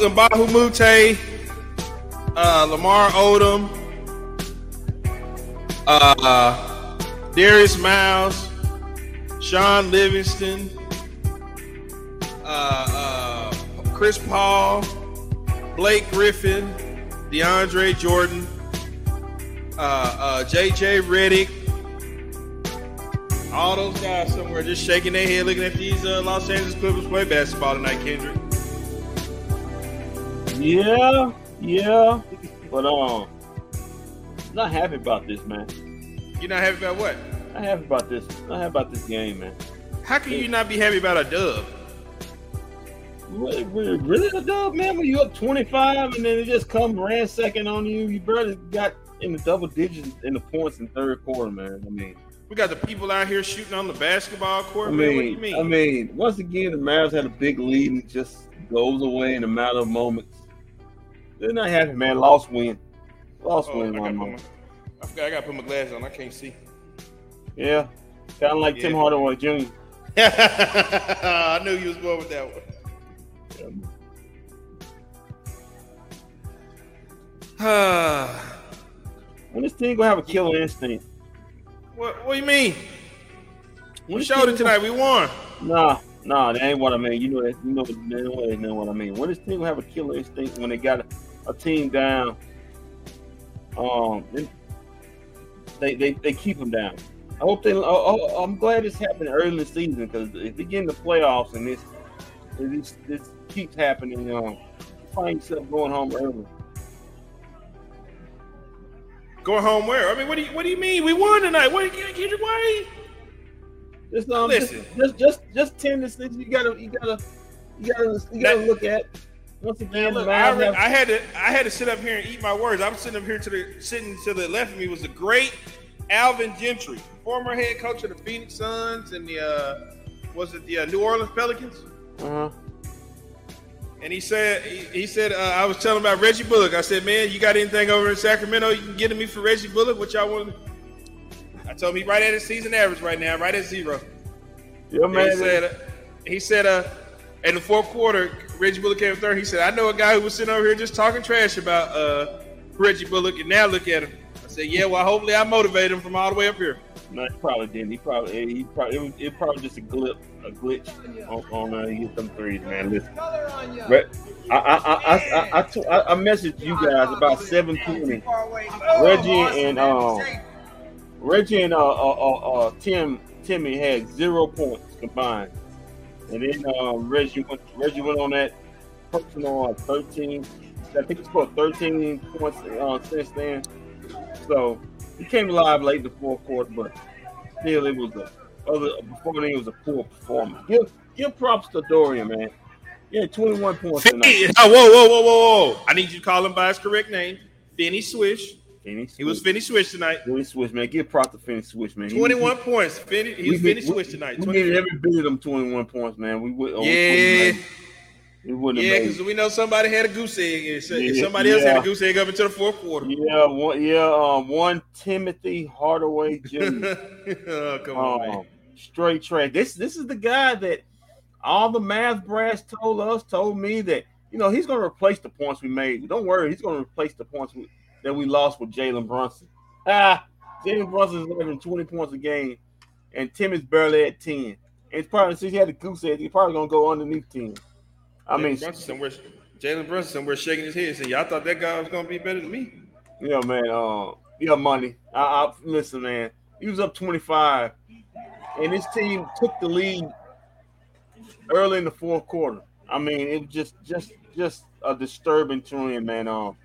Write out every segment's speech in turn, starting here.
Luc Mbah a Moute, uh, Lamar Odom, uh, Darius Miles, Shaun Livingston, uh, uh, Chris Paul, Blake Griffin, DeAndre Jordan, uh, uh, JJ Redick, all those guys somewhere just shaking their head looking at these uh, Los Angeles Clippers play basketball tonight, Kendrick. Yeah, yeah, but um, not happy about this, man. You're not happy about what? Not happy about this. Not happy about this game, man. How can you not be happy about a dub? Really, really, a dub, man? When you up 25 and then it just come ransacking on you, you barely got in the double digits in the points in third quarter, man. I mean, We got the people out here shooting on the basketball court. I man. what do mean, you mean? I mean, once again, the Mavs had a big lead and it just goes away in a matter of moments. They're not happy, man. Lost win, lost Oh, win, moment. my, I forgot I got to put my glasses on. I can't see. Yeah, kind of like Tim Hardaway Jr. I knew you was going with that one. When this team gonna have a killer instinct? what, what do you mean? When We showed it tonight. We won. Nah, nah, that ain't what I mean. You know that. You know that ain't know what I mean. When this team gonna have a killer instinct, when they got a, team down, um, they they, they keep them down. I hope they. Oh, oh, I'm glad this happened early in the season because if they get in the playoffs and this this this keeps happening, um, find yourself going home early. Going home where? I mean, what do you what do you mean? We won tonight. What Kendrick? Why? Just um, Listen. just just just, just tendencies you gotta you gotta you gotta you gotta That- look at. Once again, Look, I, re- have- I had to I had to sit up here and eat my words. I'm sitting up here to the sitting to the left of me was the great Alvin Gentry, former head coach of the Phoenix Suns and the uh, was it the uh, New Orleans Pelicans? uh-huh. And he said he, he said uh, I was telling about Reggie Bullock. I said, man, you got anything over in Sacramento you can get to me for Reggie Bullock? What y'all want? I told him he right at his season average right now, right at zero. Yeah, man. he said, he said, uh, in the fourth quarter, Reggie Bullock came third. He said, I know a guy who was sitting over here just talking trash about uh, Reggie Bullock, and now look at him. I said, yeah, well, hopefully I motivated him from all the way up here. No, he probably didn't. He probably he probably it was, it probably just a glip, a glitch on, on uh, hit them threes, man. Listen, I I I I, I, I, t- I, I messaged you guys about seven twenty. Reggie and um Reggie and uh, uh, uh, uh Tim Timmy had zero points combined, and then um Reggie went Reggie went on that personal uh, thirteen. I think he scored thirteen points uh, since then. So he came alive late in the fourth quarter, but still it was a other before then it was a poor performance. Give give props to Dorian, man. Yeah, twenty one points tonight. Oh, whoa, whoa, whoa, whoa, whoa. I need you to call him by his correct name. Finney Swish. Finney He was. Finney Swish tonight. Finney Swish, man. Give props to Finney Swish, man. He- 21 points. Finney, he was Finney Swish tonight. We 20 needed every bit of them twenty one points, man. We would. oh, Yeah. have- We wouldn't Yeah, because we know somebody had a goose egg. And so- Yeah, somebody else had a goose egg up into the fourth quarter. Yeah, one, yeah. Um, one Timothy Hardaway Jr. oh, come on, man. um, straight trash. This this is the guy that all the math brass told us, told me that you know he's going to replace the points we made. Don't worry, he's going to replace the points we, that we lost with Jalen Brunson. Ah, Jalen Brunson is averaging twenty points a game, and Tim is barely at ten. And it's probably since he had the goose egg, he's probably going to go underneath ten. I mean, Jalen Brunson somewhere, Jalen Brunson somewhere shaking his head, saying, "Y'all thought that guy was gonna be better than me." Yeah, man. Uh, yeah, money. I, I listen, man. He was up twenty five, and his team took the lead early in the fourth quarter. I mean, it was just, just, just a disturbing trend, man. Um,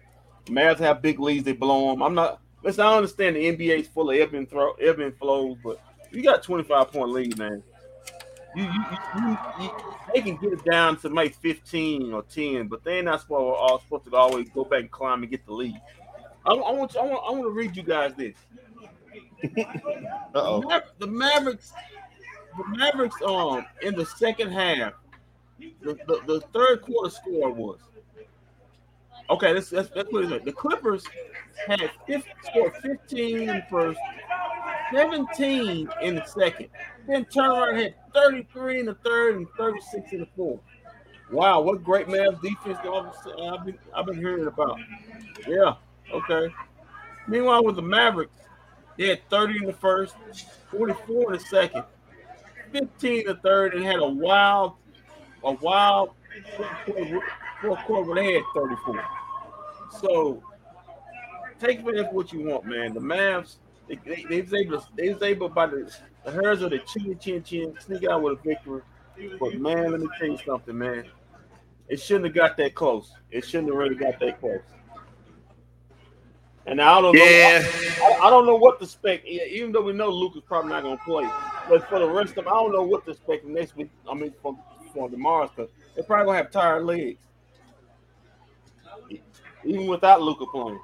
Mavs have big leads, they blow them. I'm not. Listen, I understand the NBA's full of ebb and throw, ebb and flows, but you got twenty five point lead, man. You, you, you, you, they can get it down to maybe fifteen or ten, but they're not supposed, all supposed to always go back and climb and get the lead. I, I want I want I want to read you guys this. The, the Mavericks, the Mavericks, um, in the second half, the, the, the third quarter score was okay. Let's let's, let's put it way. The Clippers had 50, scored 15 in the first, 17 in the second, then Turner had 33 in the third and 36 in the fourth. Wow, what great Mavs defense I've been I've been hearing about. Yeah, okay. Meanwhile, with the Mavericks, they had 30 in the first, 44 in the second, 15 in the third, and had a wild, a wild fourth quarter where they had 34. So take it for what you want, man. The Mavs, they, they, they was able to, they was able by the, the hers of the chin chin chin sneak out with a victory. But man, let me tell you something, man. It shouldn't have got that close. It shouldn't have really got that close. And I don't yeah. know. I, I, don't know what to expect. Even though we know Luke is probably not going to play, but for the rest of them, I don't know what to expect next week. I mean, for for tomorrow, because they're probably gonna have tired legs, even without Luka playing.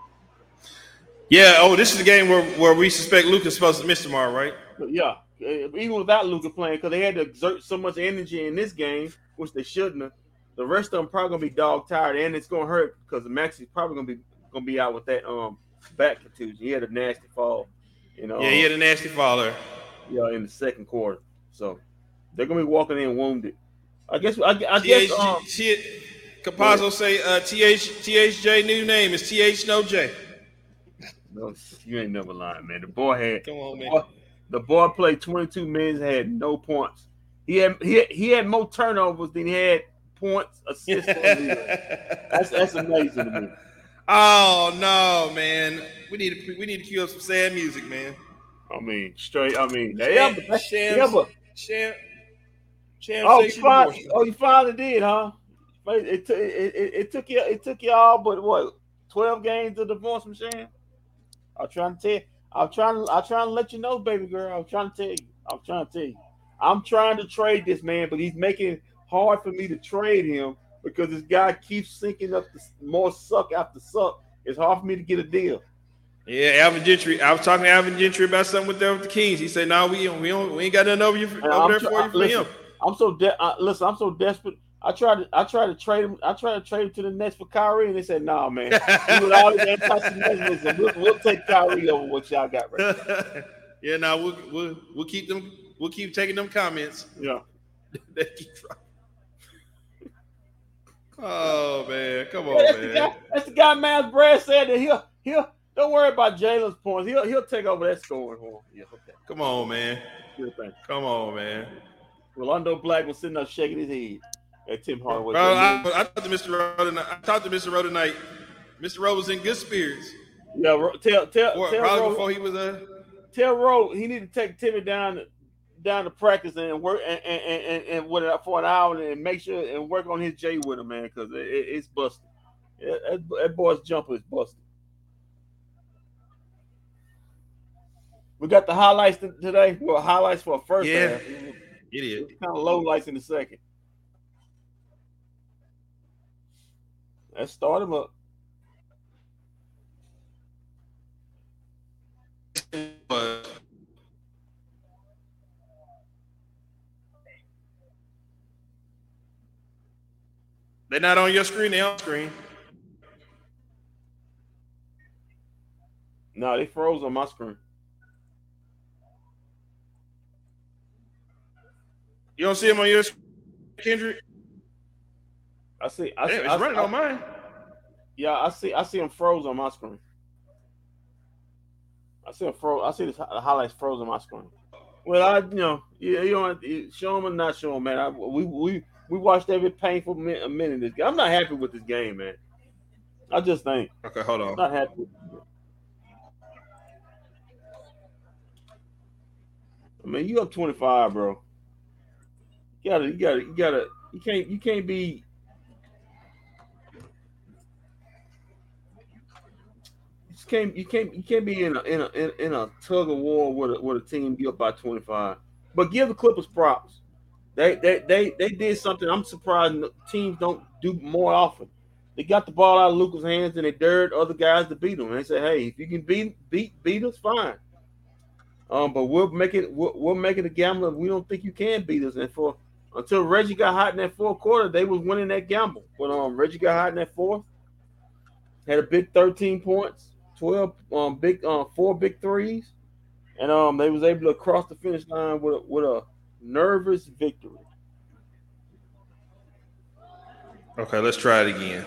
Yeah. Oh, this is the game where, where we suspect Luka's supposed to miss tomorrow, right? Yeah. Even without Luka playing, because they had to exert so much energy in this game, which they shouldn't have. The rest of them probably gonna be dog tired, and it's gonna hurt because Maxi's probably gonna be gonna be out with that um back contusion. He had a nasty fall. You know. Yeah, he had a nasty fall there. Yeah, in the second quarter. So they're gonna be walking in wounded. I guess. I, I guess. Um, Capazzo say uh, TH THJ new name is TH no J. No, you ain't never lying, man. The boy had. Come on, man. Boy, the boy played 22 minutes, had no points. He had he, he had more turnovers than he had points, assists. that's that's amazing to me. Oh no, man! We need to we need to cue up some sad music, man. I mean, straight. I mean, Shams, yeah, but Sham, Sham oh, you finally, oh, you finally did, huh? It, it, it, it, took you it took you all but what twelve games to divorce from Sham. I'm trying to tell you. I'm trying. I'm trying to let you know, baby girl. I'm trying to tell you. I'm trying to tell you. I'm trying to trade this man, but he's making it hard for me to trade him because this guy keeps sinking up the more suck after suck. It's hard for me to get a deal. Yeah, Alvin Gentry. I was talking to Alvin Gentry about something with them with the Kings. He said, "No, we we don't we ain't got nothing over you for, over there for you for listen, him." I'm so de- I, listen. I'm so desperate. I tried to I tried to trade him. I tried to trade him to the Nets for Kyrie, and they said, "No, nah, man. with all the anti we'll, we'll take Kyrie over what y'all got right now." yeah, now we'll, we'll we'll keep them. We'll keep taking them comments. Yeah. Oh man, come on, yeah, that's man. The guy, that's the guy Miles Brad said that he'll he'll don't worry about Jalen's points. He'll he'll take over that scoring for Yeah, okay. Come on, man. Come on, man. Rolando Black was sitting there shaking his head at Tim Hardaway. Bro, I, I, talked to Mr. Rowe tonight. I talked to Mr. Rowe tonight. Mr. Rowe was in good spirits. Yeah, tell tell, or, tell probably Rowe, before he was a. Uh... Tell Rowe he need to take Timmy down down to practice and work and and, and, and with for an hour and make sure and work on his J with him, man, because it, it, it's busted. That, that boy's jumper is busted. We got the highlights today. Well, highlights for a first yeah. half. Idiot. Kind of low lights in the second. Let's start him up. They're not on your screen, they're on screen. No, they froze on my screen. You don't see them on your screen, Kendrick? I see. I Damn, see. It's I, running I, on mine. Yeah, I see. I see them froze on my screen. I see them froze. I see the highlights froze on my screen. Well, I you know, yeah, you know, show them or not show them, man. I, we we we watched every painful minute, minute this game. I'm not happy with this game, man. I just think. Okay, hold on. I'm not happy. I mean, you up 25, bro. You gotta, you gotta, you gotta. You can't, you can't be. Can't, you can't, you can't be in a in a in, a tug of war with a with a team up by 25. But give the Clippers props. They they they they did something. I'm surprised teams don't do more often. They got the ball out of Luka's hands and they dared other guys to beat them. And they said, "Hey, if you can beat beat beat us, fine. Um, but we'll make it we'll, we'll a gamble if we don't think you can beat us." And for until Reggie got hot in that fourth quarter, they was winning that gamble. But um, Reggie got hot in that fourth, had a big 13 points, 12 um big um four big threes, and um they was able to cross the finish line with a, with a nervous victory. Okay, let's try it again.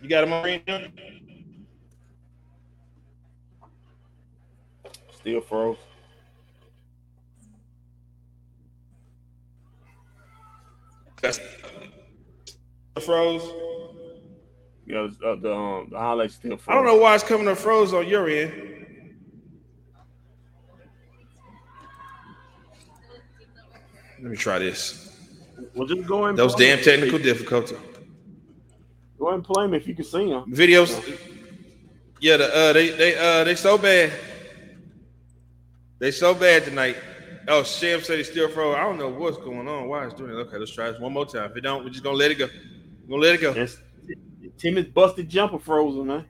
You got him on? Still froze. That's froze. Yeah, uh, the um, the highlights still froze. I don't know why it's coming up froze on your end. Let me try this. Well, just go and Those damn technical difficulties. Go ahead and play him if you can see him. Videos. Yeah, the uh they they uh they so bad. They so bad tonight. Oh, Sham said he's still froze. I don't know what's going on. Why it's doing it. Okay, let's try this one more time. If it don't, we're just gonna let it go. We're gonna let it go. Yes. Timmy's busted jumper frozen, man.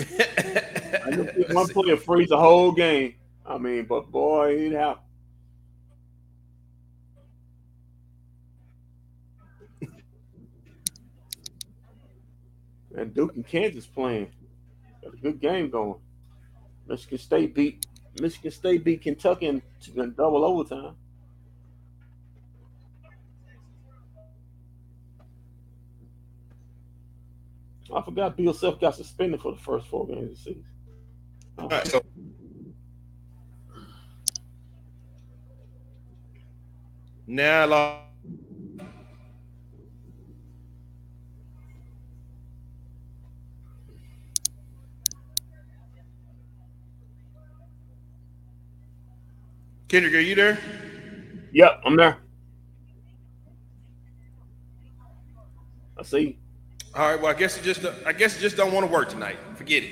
I one player freeze the whole game. I mean, but boy, it happened. And Duke and Kansas playing. Got a good game going. Michigan State beat Michigan State beat Kentucky in, in double overtime. I forgot Bill Self got suspended for the first four games of the season. All right, so now Kendrick, are you there? Yep, I'm there. I see. All right. Well, I guess it just I guess it just don't want to work tonight. Forget it.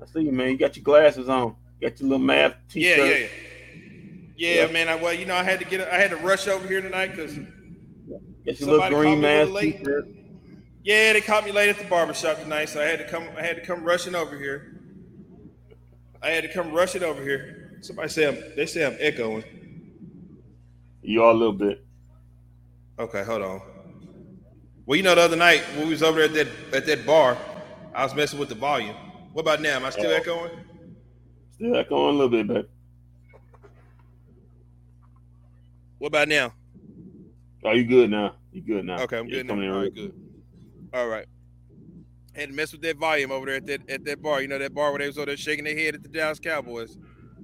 I see you, man. You got your glasses on. Got your little math t-shirt. yeah, yeah. Yeah, Yeah. man. I, well, you know, I had to get I had to rush over here tonight because Got your little green me a little mask late. t-shirt. yeah, they caught me late at the barbershop tonight, so I had to come I had to come rushing over here. I had to come rushing over here. Somebody say I'm they say I'm echoing. You are a little bit. Okay, hold on. Well, you know, the other night when we was over there at that at that bar, I was messing with the volume. What about now? Am I still Oh. echoing? Still echoing a little bit, baby. What about now? Oh, you good now? You good now? Okay, I'm Yeah, good now. All right, good. All right. Had to mess with that volume over there at that at that bar. You know that bar where they was over there shaking their head at the Dallas Cowboys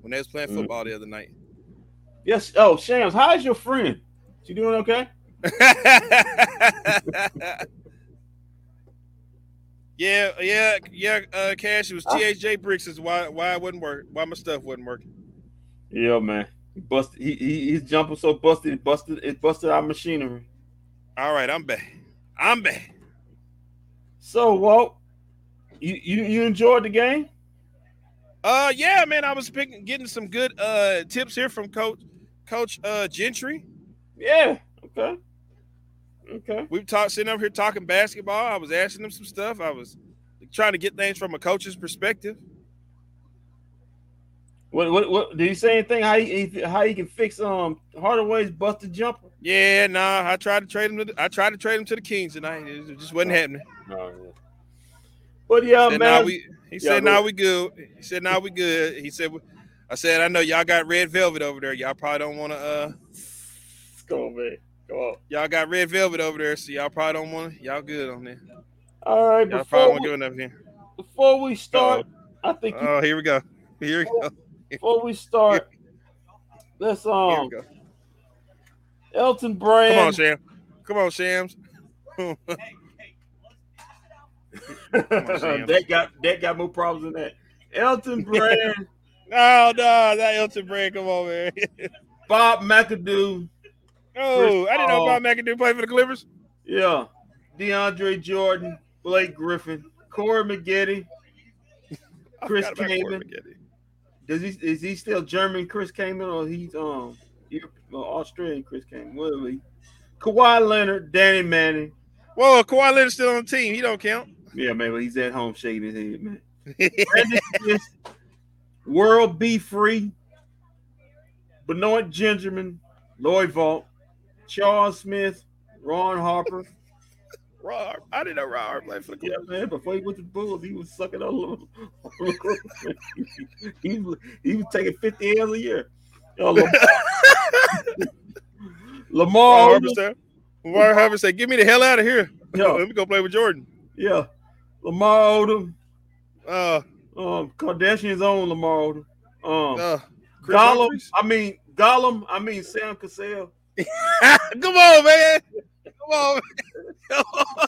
when they was playing Mhm. football the other night. Yes. Oh, Shams, how's your friend? She doing okay? yeah, yeah, yeah. Uh, Cash, it was THJ Bricks is why why it wouldn't work. Why my stuff wasn't working. Yeah, man. He busted. He, he his jumper so busted. It busted. It busted our machinery. All right, I'm back. I'm back. So, Walt, you you, you enjoyed the game? Uh, yeah, man. I was picking, getting some good uh tips here from Coach Coach uh Gentry. Yeah. Okay. Okay. we talked sitting over here talking basketball. I was asking him some stuff. I was trying to get things from a coach's perspective. What what what? Did he say anything? How he he- how he can fix um Hardaway's busted jumper? Yeah, nah. I tried to trade him. To the, I tried to trade him to the Kings tonight. It just wasn't happening. Oh, yeah. But yeah, Said, man. nah, we, he Yeah, said, "Now ahead. we good." He said, "Now we good." He said, "I said I know y'all got red velvet over there. Y'all probably don't want to. uh Go on, man. Go on. Y'all got red velvet over there, so y'all probably don't want. To. Y'all good on there. All right. Y'all Before probably won't we, give enough here. before we start, I think you, Oh, here we go. Here we go. before we start, let's Here um we go. Elton Brand. Come on, Brand. Sham. Come on, Shams. That got that got more problems than that. Elton Brand, No, no, that Elton Brand. Come on, man. Bob McAdoo, Oh, I didn't know about McAdoo play for the Clippers. yeah, DeAndre Jordan, Blake Griffin, Corey Maggette. Chris forgot about Corey Kaman. Does he is he still German Chris Kaman or he's um Australian Chris Kaman? Whatever. he- Kawhi Leonard, Danny Manning. Whoa, Kawhi Leonard's still on the team. He don't count. Yeah, man, he's at home shaking his head, man. World B. Free, Benoit Gingerman, Loy Vaught, Charles Smith, Ron Harper. Ron, I didn't know Ron Harper played for the Yeah, man. Before he went to the Bulls, he was sucking on little. he, was- he was taking 50 L's a year. Uh, Lam- Lamar, Harper said, Harper said, "Get me the hell out of here. Yeah. Let me go play with Jordan." yeah, Lamar Odom, Uh, um, Kardashian's own Lamar Odom, um, uh, Gollum. Humphries? I mean Gollum. I mean Sam Cassell. Come on, man. Come on, man. Come on,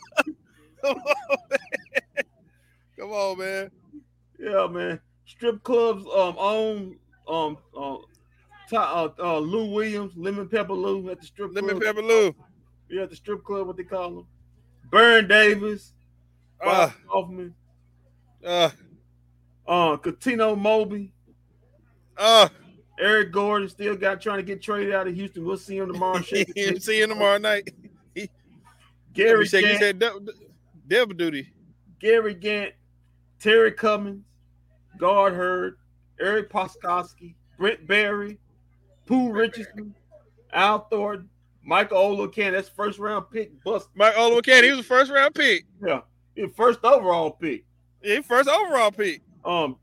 Come on, man. Come on, man. Yeah, man. Strip clubs um own um uh, uh, uh Lou Williams, Lemon Pepper Lou at the strip Lemon club. Pepper Lou. Yeah, at the strip club, what they call him. Baron Davis, Uh, Bob Hoffman, uh, uh, Cuttino Mobley, uh. Eric Gordon still got trying to get traded out of Houston. We'll see him tomorrow. See him tomorrow night. Gary said, he said double, double duty. Gary Gant, Terry Cummings, Guard Hurd, Eric Poskowski, Brent Barry, Pooh Richardson, Al Thornton, Michael Olowokandi. That's first round pick. Bust. Mike Olowokandi, he was a first round pick. Yeah, first overall pick. Yeah, first overall pick. Um,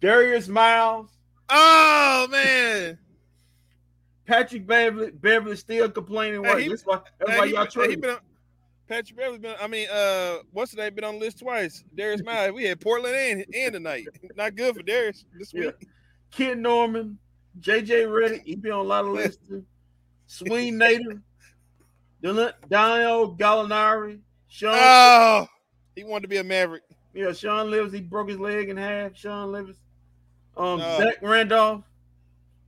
Darius Miles, Oh man. Patrick Beverley, Beverley still complaining. Hey, Why? he- that's why, that's Hey, why y'all he on, Patrick Beverley's been. I mean, uh, what's the name? Been on the list twice. Darius Miles. We had Portland and and tonight. Not good for Darius this Yeah. week. Kid Norman, JJ Redick, he been on a lot of lists too. Sween Nader, Daniel Gallinari, Sean. Oh, he wanted to be a Maverick. yeah, Sean Livers, he broke his leg in half. Sean Livers. Um, Oh. Zach Randolph,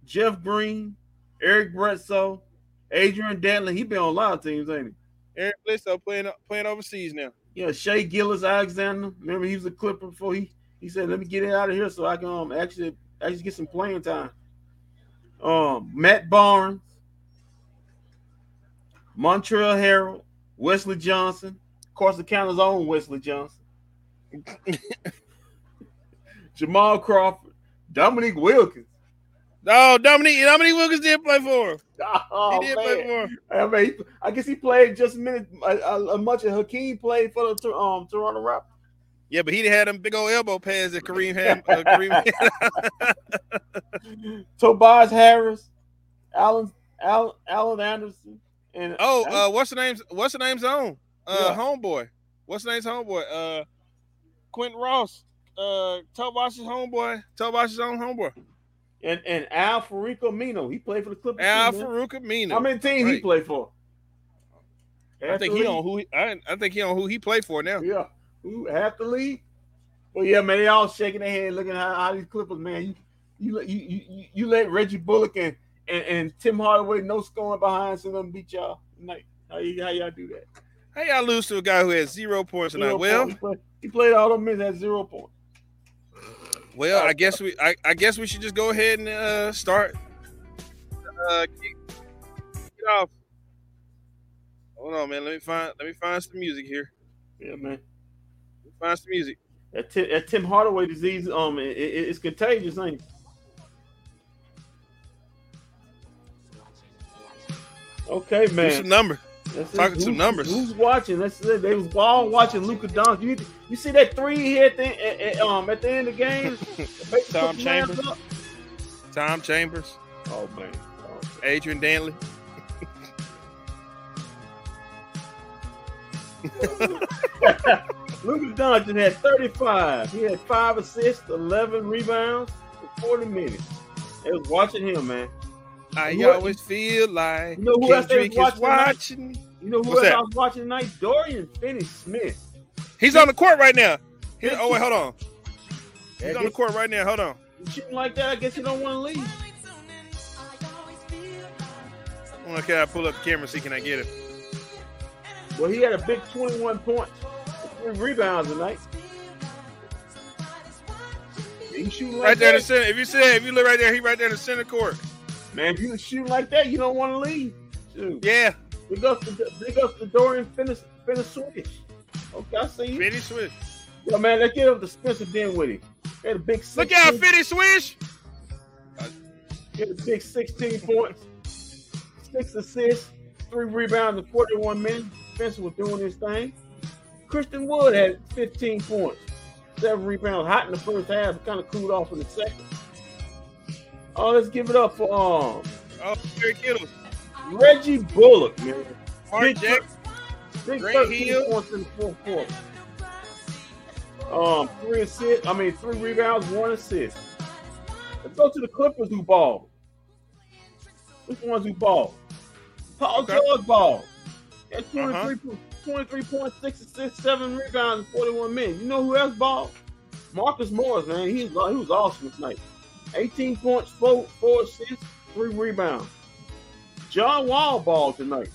Jeff Green, Eric Bledsoe, Adrian Dantley. He been on a lot of teams, ain't he? Eric Bledsoe playing playing overseas now. Yeah, Shai Gilgeous-Alexander. Remember, he was a Clipper before he he said, "Let me get it out of here so I can um actually actually get some playing time." Um, Matt Barnes, Montrezl Harrell, Wesley Johnson, of course, the counter's own Wesley Johnson, Jamal Crawford, Dominique Wilkins. Oh, Dominique Dominique Wilkins did play for him. Oh, he did man. play for him. I mean, he- I guess he played just a minute, A much as Hakeem played for the um Toronto Raptors. Yeah, but he had them big old elbow pads that Kareem had. Uh, Kareem had. Tobias Harris, Alan Alan, Alan Anderson, and oh, uh, what's the name's What's the name's on? Uh, Yeah. homeboy. What's name's homeboy? Uh, Quentin Ross. Uh, Tobash's homeboy. Tobash's own homeboy. and and Al-Farouq Aminu. He played for the Clippers. Al. Farouq Aminu. How many teams he played for? I think he league? on who he, I, I think he on who he played for now. Yeah, who half the league? Well, yeah, man, they all shaking their head, looking at how, how these Clippers, man. You you you you, you let Reggie Bullock and, and and Tim Hardaway no scoring behind, so them beat y'all tonight. How, you, how y'all do that? How y'all lose to a guy who has zero points tonight? Zero Well, points. he played, he played all them minutes at zero points. well, I guess we I, I guess we should just go ahead and uh, start. Uh, kick, get off. Hold on, man. Let me find let me find some music here. Yeah, man. Let me find some music. That, Tim, that Tim Hardaway disease, um, it, it- it's contagious, ain't it? Okay, man. some number. That's talking some numbers. Who's watching? That's it. They was all watching Luka Doncic. You, you see that three he hit the, at, at, um, at the end of the game? Tom Put your hands Chambers. Tom Chambers, Oh man. Oh, Adrian Dantley. Luka Doncic had 35. He had five assists, 11 rebounds, in 40 minutes. They was watching him, man. I know- always feel like you know who else Kendrick was is watching. You know who What's else that? I was watching tonight? Dorian Finney-Smith. He's on the court right now. Oh wait, hold on. He's on the court right now. Hold on. you shooting like that, I guess you don't want to leave. Okay, I pull up the camera. See, can I get it? Well, he had a big 21 points, three rebounds tonight. Shooting like Right there in the center. If you see, if you look right there, he right there in the center court. Man. If you shooting like that, you don't want to leave. Shoot. Yeah, Big up, big up to Dorian finish, finish Switch. Okay, I see you. Finish Swish. Yo, man, let's get up to Spencer Dinwiddie. He had a big 16, Look out, Fitty Swish. He had a big 16 points, six assists, three rebounds in 41 minutes. Spencer was doing his thing. Christian Wood had 15 points, seven rebounds, hot in the first half, kind of cooled off in the second. Oh, let's give it up for um Oh, Kittle. Reggie Bullock, man. Mark Jackson. Big Grant Hill. points in the fourth quarter. Um, three assists. I mean, three rebounds, one assist. Let's go to the Clippers who ball. Which ones who ball? Paul Okay. George ball. At 23, Uh-huh. po- 23 points, six assists, seven rebounds in 41 minutes. You know who else ball? Marcus Morris, man. He he was awesome tonight. 18 points, four, four assists, three rebounds. John Wall ball tonight.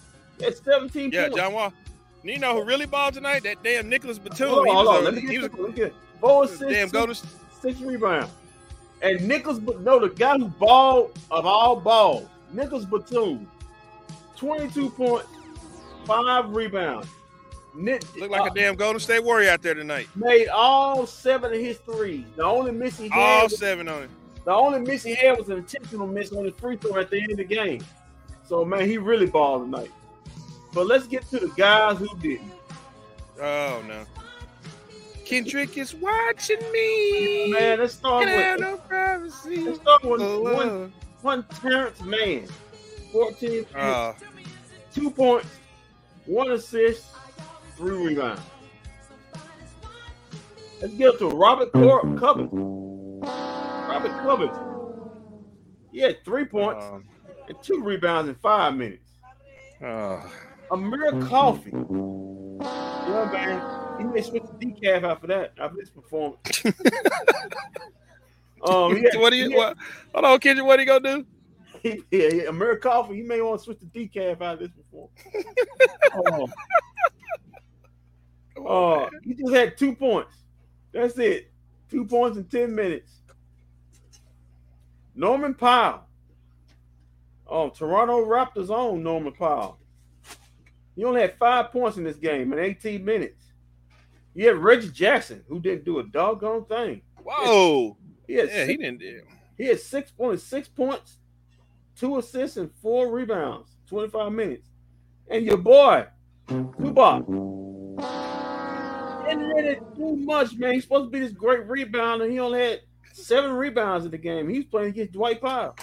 At 17 Yeah, points. John Wall. And You know who really balled tonight? That damn Nicholas Batum. Hold on, hold on. a- Let me get was this. Let me get four assists, damn six, golden. six rebounds. And Nicholas, no, the guy who balled of all balls, Nicholas Batum, 22 points, five rebounds. Nick, Look like uh, a damn Golden State Warrior out there tonight. made all seven of his threes. The only miss he had, All seven on it. The only miss he had was an intentional miss on his free throw at the end of the game. So man, he really balled tonight. But let's get to the guys who didn't. Oh no. Kendrick is watching me. Man, let's start Can I have with no privacy. let's start with Oh, one oh. one Terrence Mann, 14 Oh, two points, one assist, three rebounds. Let's get up to Robert Cor- mm-hmm. Covington. Robert Covington. He had three points um, and two rebounds in five minutes. oh. Amir Coffey. You Yeah, man. He may switch the decaf after that, after this performance. um, had- what do you he had- what? Hold on, Kendrick. What are you gonna do? yeah, yeah, Amir Coffey, he may want to switch the decaf out of this before. oh, Come on, oh, man. he just had two points. That's it. Two points in 10 minutes. Norman Powell. Oh, Toronto Raptors own Norman Powell. He only had five points in this game in 18 minutes. You had Reggie Jackson, who didn't do a doggone thing. Whoa. He had, Yeah, six, he didn't do. he had six points, six points, two assists, and four rebounds, 25 minutes. And your boy, Zubac, didn't it do much, man. He's supposed to be this great rebounder. He only had seven rebounds in the game. He's playing against Dwight Powell.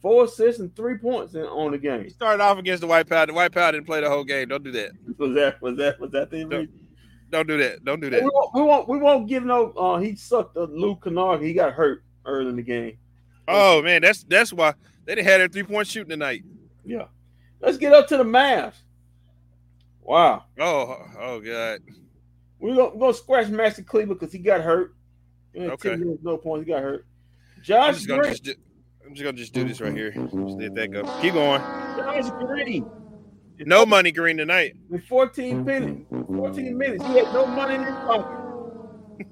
Four assists and three points in, on the game. He started off against the White Powder. The White Powder didn't play the whole game. Don't do that. Was that was that was that the reason? Don't do that. Don't do We that. won't, we won't we won't give no uh he sucked uh, Luke Kennard. He got hurt early in the game. Oh man, that's that's why they didn't have their three point shooting tonight. Yeah. Let's get up to the Mavs. Wow. Oh, oh god. We're gonna, we're gonna scratch Master Cleveland because he got hurt. Okay. minutes, no points. He got hurt. I'm Josh just gonna Green. just do, I'm just gonna just do this right here. Just let that go. Keep going. Josh Green. No money green tonight. In 14 minutes, 14 minutes, he had no money in his pocket.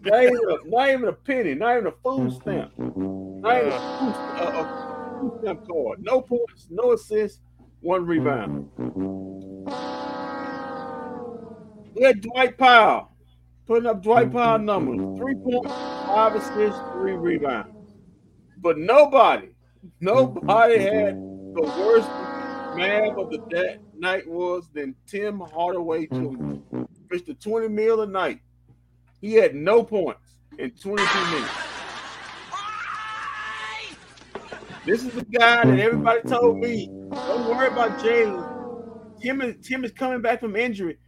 Not even a, not even a penny, not even a food stamp, not even a food, uh, a food stamp card. No points, no assists, one rebound. We had Dwight Powell putting up Dwight mm, Powell mm, numbers: mm. three points, five assists, three rebounds. But nobody, nobody had the worst man of the that night was than Tim Hardaway Jr. Mr. 20 mil a night. He had no points in 22 minutes. This is the guy that everybody told me, don't worry about Jalen. Tim is Tim is coming back from injury.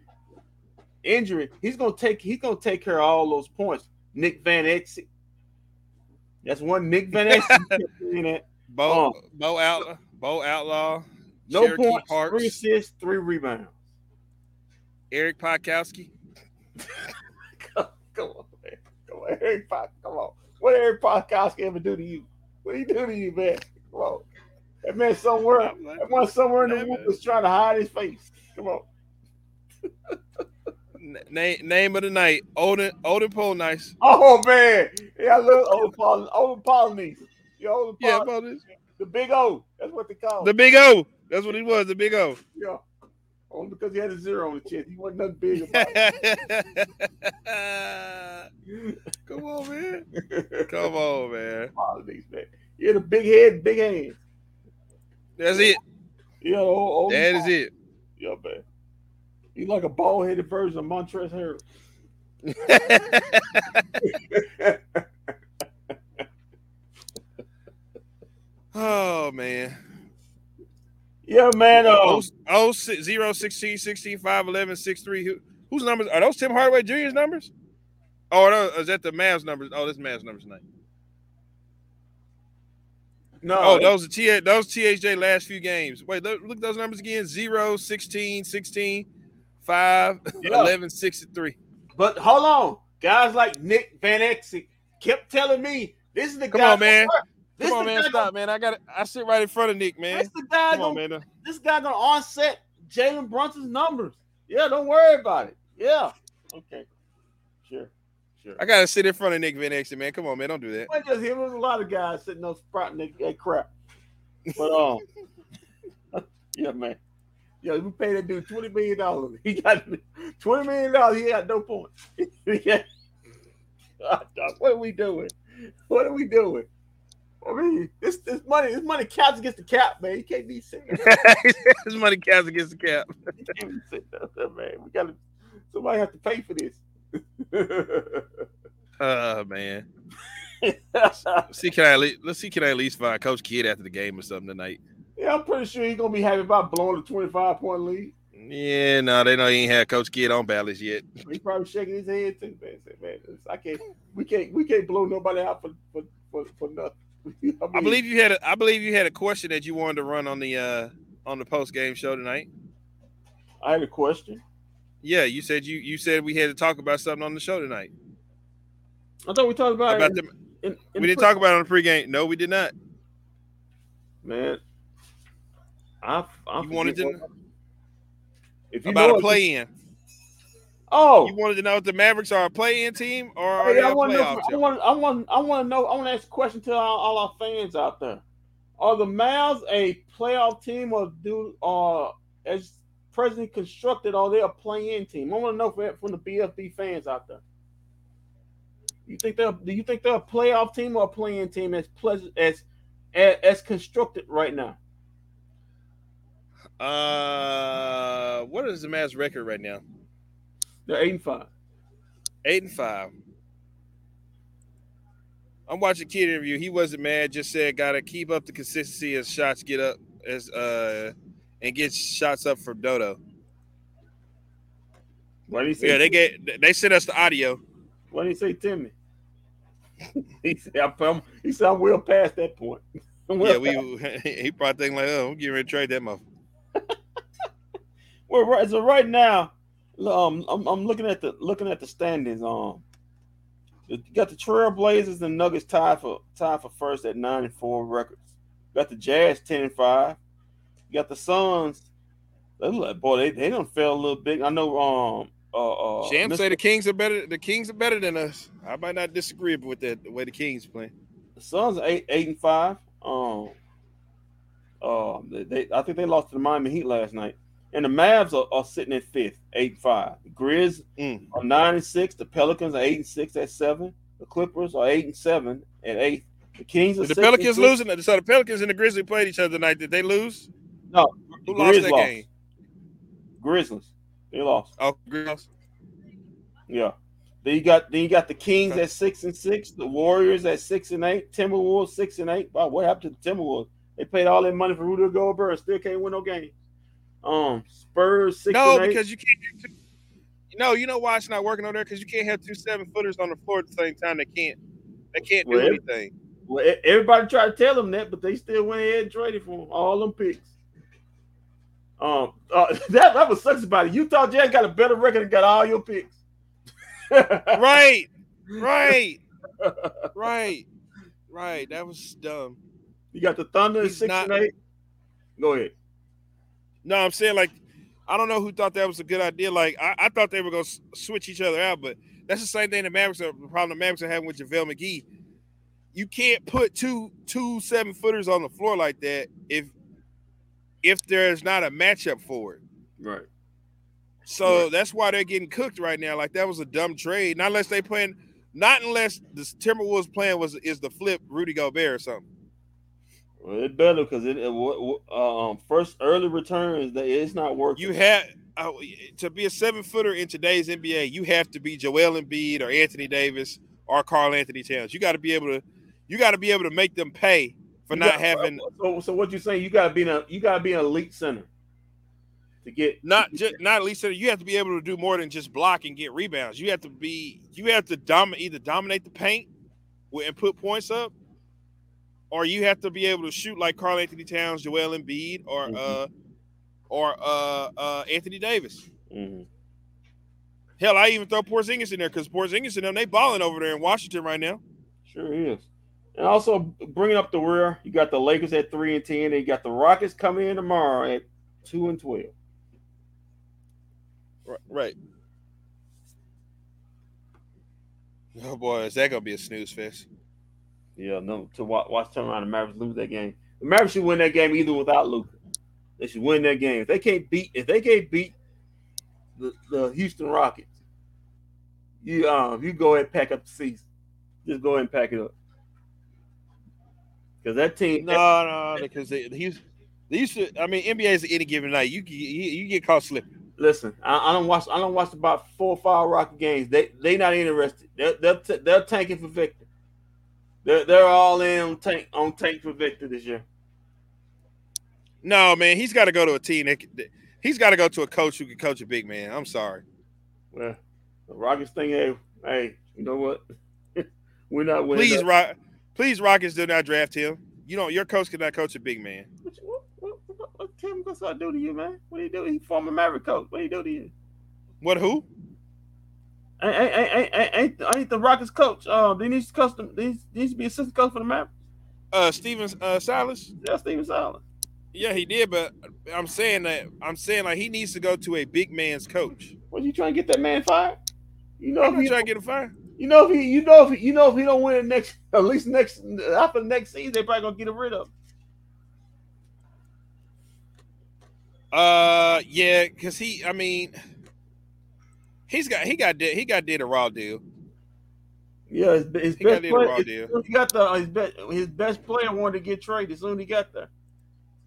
Injury. He's gonna take he's gonna take care of all those points. Nick Van Exel. That's one Nick Van Exel in it. Bo um, Bo Outlaw. Bo Outlaw. No Cherokee points, Parks, three assists, three rebounds. Eric Podkowski. Come on, man. Come on, Eric Pod, come on. What did Eric Podkowski ever do to you? What did he do to you, man? Come on. That man somewhere, that man somewhere in the room was trying to hide his face. Come on. Name name of the night. Odin Odin Nice. Oh man. Yeah, I love old Paul old Polynice. Yeah, old Yeah, Paul, this. the big O. That's what they call The. Big O. That's what he was. The Big O. Yeah. Only because he had a zero on the chest. He wasn't nothing big about Come on, man. Come on, man. Polynice, man. He had a big head, big hands. That's it. Yeah, old, old That is it. Yeah, man. He's like a bald headed version of Montrezl Harrell. oh man. Yeah, man. Uh, Oh, oh, si- 0, 16, 16, 5, 11, 6, 3. Who, whose numbers? Are those Tim Hardaway Jr.'s numbers? Oh, is that the Mavs numbers? Oh, this Mavs numbers tonight. no, Oh, those are T those THJ last few games. Wait, look, look at those numbers again. 0, 16, 16, 5, Yeah. 11, 6, and 3. but hold on. Guys like Nick Van Exel kept telling me this is the Come guy. on, man. This Come on, the man. guy Stop, man. I got I sit right in front of Nick, man. this the guy. Come Gonna, man. this guy gonna onset Jalen Brunson's numbers. Yeah, don't worry about it. Yeah. Okay. Sure. Sure. I gotta sit in front of Nick Van Exel, man. Come on, man. Don't do that. It just him. There was a lot of guys sitting on sprouting that, that crap. But um, yeah, man. Yeah, we paid that dude twenty million dollars. He got twenty million dollars. He got no points. What are we doing? What are we doing? I mean, this this money, this money counts against the cap, man. You can't be sitting. His money counts against the cap. You can't be there, man. We gotta. Somebody have to pay for this. Oh man. Let's see, can I at least, let's see, can I at least find Coach Kidd after the game or something tonight? Yeah, I'm pretty sure he's gonna be happy about blowing a twenty five point lead. Yeah, no, they know he ain't had Coach Kidd on balance yet. He probably shaking his head too, man. Say, man, I can't. We can't. We can't blow nobody out for for for, for nothing. I, I believe you had a I believe you had a question that you wanted to run on the uh on the post game show tonight. I had a question. Yeah, you said you you said we had to talk about something on the show tonight. I thought we talked about, About it them in, in we didn't pre- talk about it on the pregame. No, we did not. Man, I, I You wanted to if you about a play in. Oh, You wanted to know if the Mavericks are a play in team or are Hey, they I a want to know. playoff I want. I want. I want to know. I want to ask a question to all, all our fans out there. Are the Mavs a playoff team, or do uh as presently constructed, are they a play-in team? I want to know from, from the BFB fans out there. You think they're? Do you think they're a playoff team or a play-in team as pleasant as as, as constructed right now? Uh, what is the Mavs record right now? They're eight and five. Eight and five. I'm watching Kidd interview. He wasn't mad. Just said, "Gotta keep up the consistency as shots get up as uh and get shots up for Dodo." What did he say? Yeah, they get they sent us the audio. What did he say, Timmy? he said, I'm, "He said I'm well past that point." Well Yeah, past- we he probably thinking like, "Oh, I'm getting ready to trade that motherfucker." Well, right. So right now, um, I'm, I'm looking at the looking at the standings. Um, you got the Trailblazers and Nuggets tied for tied for first at nine and four records. You got the Jazz ten and five. You got the Suns. They like boy, they they don't fell a little big. I know. Um, uh, uh Sham say the Kings are better. The Kings are better than us. I might not disagree with that the way the Kings playing. the Suns are eight eight and five. Um, uh, they, they I think they lost to the Miami Heat last night. And the Mavs are, are sitting at fifth, eight and five. The Grizz Mm. are nine and six. The Pelicans are eight and six at seven. The Clippers are eight and seven at eight. The Kings are Did the six and Pelicans six. losing? So the Pelicans and the Grizzlies played each other tonight. Did they lose? No, Who the lost Grizz that lost. game? Grizzlies. They lost. Oh, Grizzlies. Yeah. Then you got then you got the Kings Okay. at six and six. The Warriors at six and eight. Timberwolves six and eight. Wow, what happened to the Timberwolves? They paid all that money for Rudy Gobert and still can't win no game. Um, Spurs six No, because you can't. Have two, no, you know why it's not working over there? Because you can't have two seven footers on the floor at the same time. They can't. They can't do Well, anything. Well, everybody tried to tell them that, but they still went ahead and traded for them, all them picks. Um, uh, that that was sucks about it. Utah Jazz got a better record and got all your picks. Right, right, right, right. That was dumb. You got the Thunder He's six not- and eight. Go ahead. No, I'm saying like, I don't know who thought that was a good idea. Like, I, I thought they were gonna s- switch each other out, but that's the same thing the Mavericks are. The problem the Mavericks are having with JaVale McGee. You can't put two two seven footers on the floor like that if if there's not a matchup for it. Right. So Right. that's why they're getting cooked right now. Like that was a dumb trade. Not unless they playing, not unless the Timberwolves plan was is the flip Rudy Gobert or something. Well, it better because it, it uh, um, first early returns. that It's not working. You have uh, to be a seven footer in today's NBA. You have to be Joel Embiid or Anthony Davis or Karl-Anthony Towns. You got to be able to. You got to be able to make them pay for you not got, having. So, so what you saying? You got to be a you got to be an elite center to get not just not elite center. You have to be able to do more than just block and get rebounds. You have to be you have to dominate either dominate the paint and put points up, or you have to be able to shoot like Karl-Anthony Towns, Joel Embiid, or mm-hmm. uh, or uh, uh, Anthony Davis. Mm-hmm. Hell, I even throw Porzingis in there because Porzingis and them they balling over there in Washington right now. Sure is. And also bringing up the rear, you got the Lakers at three and ten. They got the Rockets coming in tomorrow at two and twelve. Right. Oh boy, is that gonna be a snooze fest? Yeah, no. To watch, watch turn around the Mavericks lose that game. The Mavericks should win that game either without Luka. They should win that game. If they can't beat, if they can't beat the, the Houston Rockets, you um you go ahead and pack up the season. Just go ahead and pack it up. Because that team, no, no, because they, he's they used to. I mean, NBA is any given night. You you, you get caught slipping. Listen, I, I, don't watch. I don't watch about four or five Rocket games. They they not interested. They're they're, t- they're tanking for Victor. They're they're all in on tank on tank for Victor this year. No, man, he's got to go to a team. That, he's got to go to a coach who can coach a big man. I'm sorry. Well, the Rockets thing, hey, hey, you know what? We're not winning. Please, Rock, please, Rockets do not draft him. You know, your coach cannot coach a big man. What, what, what, what Tim gonna do to you, man? What do you do? He former Maverick coach. What do you do to you? What? Who? Ain't, ain't, ain't, the Rockets coach? Uh, they need to custom. They need to be assistant coach for the Mavericks. Uh, Stephen uh, Silas. Yeah, Stephen Silas. Yeah, he did, but I'm saying that I'm saying like he needs to go to a big man's coach. What you trying to get that man fired? You know, I'm if he, trying to get him fired. You know if he, you know if he, you know if he don't win next, at least next after the next season, they probably gonna get him rid of. Uh, yeah, because he, I mean, he's got he got did he got did a raw deal. Yeah, his, his he best player. He got the his best, his best player wanted to get traded as soon as he got there.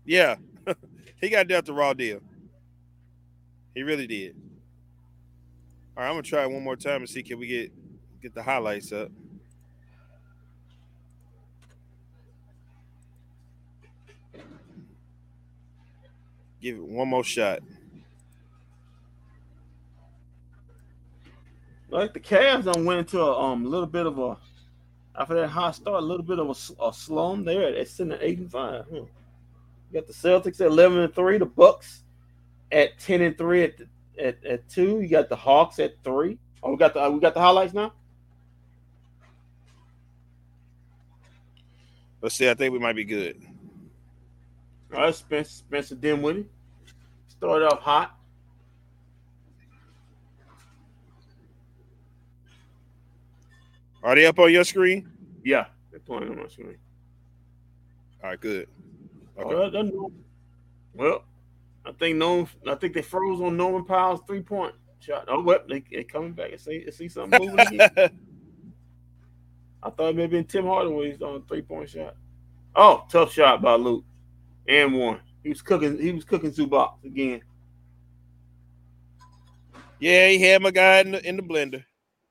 Yeah, he got dealt the raw deal. He really did. All right, I'm gonna try one more time and see can we get get the highlights up. Give it one more shot. Like the Cavs, I went into a um, little bit of a after that hot start, a little bit of a, a slum there. It's sitting at eight and five. You got the Celtics at eleven and three, the Bucks at ten and three at the, at, at two. You got the Hawks at three. Oh, we got the we got the highlights now. Let's see. I think we might be good. All right, Spencer, Spencer Dinwiddie started off hot. Are they up on your screen? Yeah, they're playing on my screen. All right, good. Oh, okay. Oh, well, I think no, I think they froze on Norman Powell's three point shot. Oh, well, they, they coming back and see, see something moving again. I thought it may have been Tim Hardaway's uh, on three point shot. Oh, tough shot by Luka, and one. He was cooking. He was cooking Zubac again. Yeah, he had my guy in the in the blender.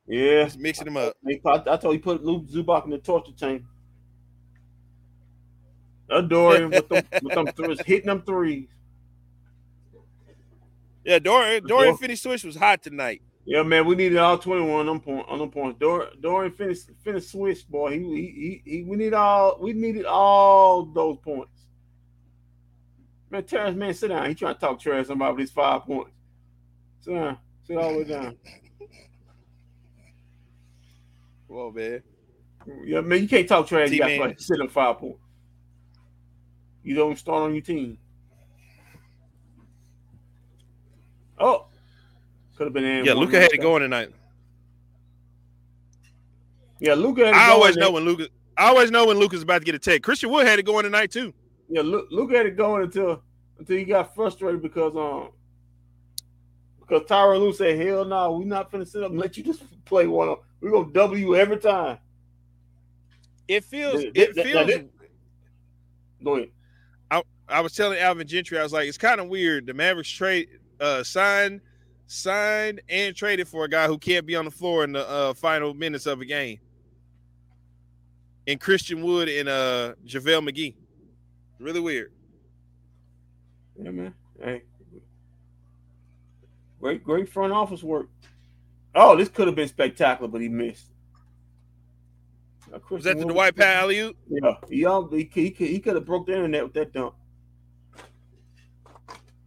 Yeah, mixing them up. I, I, told you put Luke Zubac in the torture chamber. Dorian with them, with them threes, hitting them threes. Yeah, Dorian Dorian Finney-Smith was hot tonight. Yeah, man, we needed all 21 on them point on them points. Dor, Dorian finished finished switch, boy. He, he he he we need all we needed all those points. Man, Terance, man, sit down. He trying to talk trash about these five points. Sit down. Sit all the way down. Whoa, man. Yeah, man, you can't talk trash. You got to sit on five points. You don't start on your team. Oh, could have been. Yeah, Luka had it going tonight. Yeah, Luka. I always know when Luka. I always know when Luka's about to get a take. Christian Wood had it going tonight too. Yeah, Luka had it going until until he got frustrated because um because Tyronn Lue said, "Hell no, we're not gonna sit up and let you just play one. We're gonna double you every time." It feels. it feels. Go ahead. I, I was telling Alvin Gentry, I was like, it's kind of weird. The Mavericks trade uh signed signed and traded for a guy who can't be on the floor in the uh, final minutes of a game. And Christian Wood and uh JaVale McGee. Really weird. Yeah, man. Hey. Great, great front office work. Oh, this could have been spectacular, but he missed. Now, Was that the Dwight Powell alley Yeah, he, he, he, he could have broke the internet with that dunk.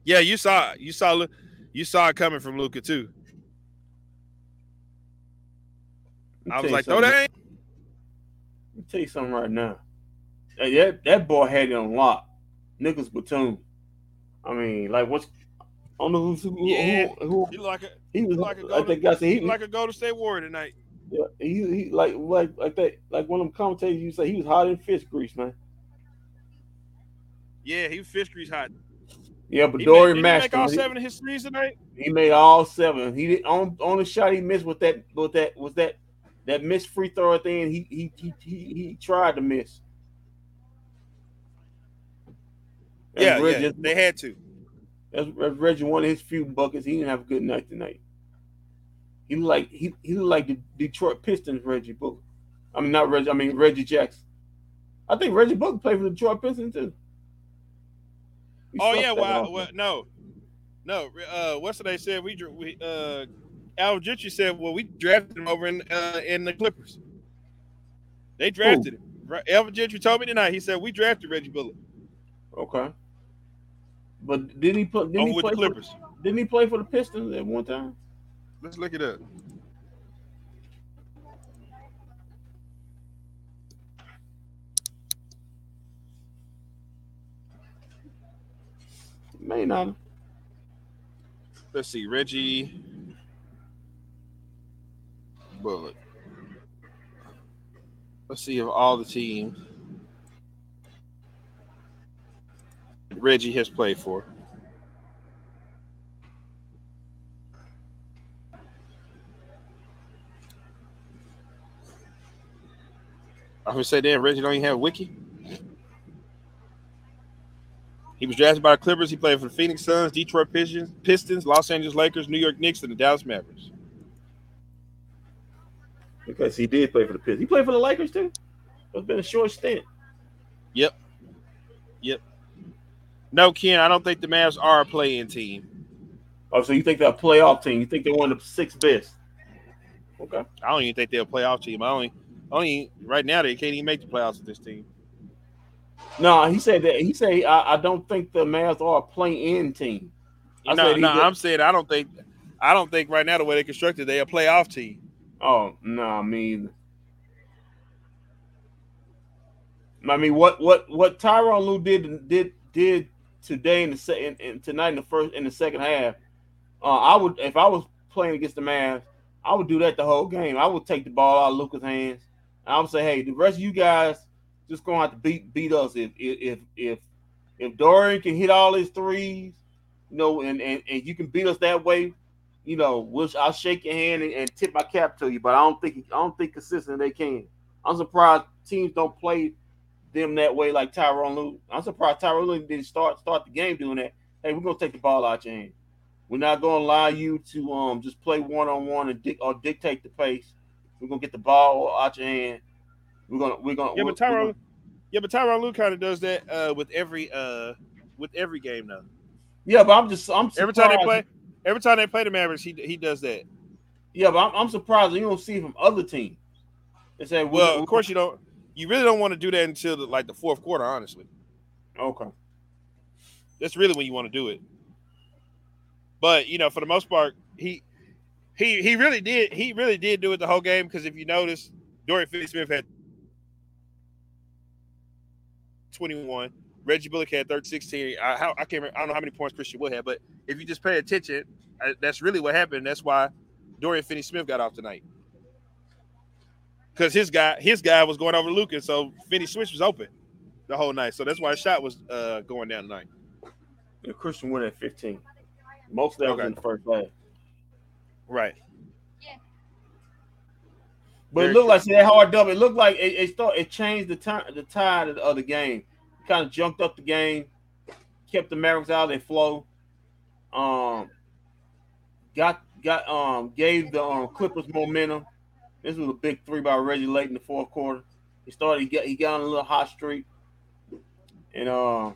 Yeah, you saw you saw you saw it coming from Luka too. I was like, throw that. Let me tell you something right now. That that boy had it on lock. Nicolas Batum. I mean, like what's I don't know who's who, yeah. who, who he like a he was like a I think I said he, like a Golden State Warrior tonight. Yeah, he, he like like like that like one of them commentators you say he was hot in fish grease, man. Yeah, he was fish grease hot. Yeah, but he Dorian made, make all seven of his threes tonight. He made all seven. He did on on the shot he missed with that with that was that that missed free throw thing. He he he he, he tried to miss. yeah, yeah, they had to. As, Reggie one of his few buckets. He didn't have a good night tonight. He like he he looked like the Detroit Pistons Reggie Bullock. I mean not Reggie. I mean Reggie Jackson. I think Reggie Bullock played for the Detroit Pistons too. He oh yeah, well, well, no, no. Uh, what's they said? We we uh, Al Gentry said, well, we drafted him over in uh, in the Clippers. They drafted Ooh. him. Right? Alvin Gentry told me tonight. He said we drafted Reggie Bullock. Okay. But did he put? Didn't oh, he play the Clippers? For, didn't he play for the Pistons at one time? Let's look it up. May not. Let's see, Reggie Bullock. Let's see if all the teams Reggie has played for. I would say, damn, Reggie don't even have a wiki. He was drafted by the Clippers. He played for the Phoenix Suns, Detroit Pistons, Pistons, Los Angeles Lakers, New York Knicks, and the Dallas Mavericks. Because he did play for the Pistons. He played for the Lakers too. It's been a short stint. Yep. Yep. No, Ken, I don't think the Mavs are a playing team. Oh, so you think they're a playoff team? You think they're one of the six best? Okay. I don't even think they're a playoff team. I only, only right now they can't even make the playoffs with this team. No, he said that. He said I, I don't think the Mavs are a play-in team. I no, no, I'm saying I don't think, I don't think right now the way they constructed they a playoff team. Oh no, I mean, I mean what what what Tyronn Lue did did did today in the second and tonight in the first in the second half, uh, I would if I was playing against the Mavs, I would do that the whole game. I would take the ball out of Luka's hands. I would say, hey, the rest of you guys just gonna have to beat beat us. If if if if Dorian can hit all his threes, you know, and and, and you can beat us that way, you know, we'll, I'll shake your hand and, and tip my cap to you. But I don't think I don't think consistent they can. I'm surprised teams don't play them that way like Tyronn Lue. I'm surprised Tyronn Lue didn't start start the game doing that. Hey, we're gonna take the ball out your hand. We're not gonna allow you to um just play one on one and or dictate the pace. We're gonna get the ball out your hand. We're gonna we're gonna yeah, but Tyronn yeah, but Tyronn Lue kind of does that uh with every uh with every game now. Yeah, but I'm just I'm surprised. every time they play every time they play the Mavericks, he he does that. Yeah, but I'm, I'm surprised you don't see from other teams. They say, well, of course you don't you really don't want to do that until the, like the fourth quarter, honestly. Okay. That's really when you want to do it. But you know, for the most part, he he he really did he really did do it the whole game because if you notice, Dorian Finney-Smith had 21. Reggie Bullock had 13, 16. I, how, I can't remember, I don't know how many points Christian Wood had, but if you just pay attention, I, that's really what happened. That's why Dorian Finney-Smith got off tonight because his guy his guy was going over Lucas, so Finney-Smith was open the whole night. So that's why his shot was uh, going down tonight. Yeah, Christian went at 15. Most of that okay. was in the first half. Right. But Very it looked true. like see, that hard double. It looked like it, it, start, it changed the time the tide of the, of the game. kind of junked up the game, kept the Mavericks out of their flow. Um, got got um gave the um, Clippers momentum. This was a big three by Reggie late in the fourth quarter. He started. He got he got on a little hot streak, and uh,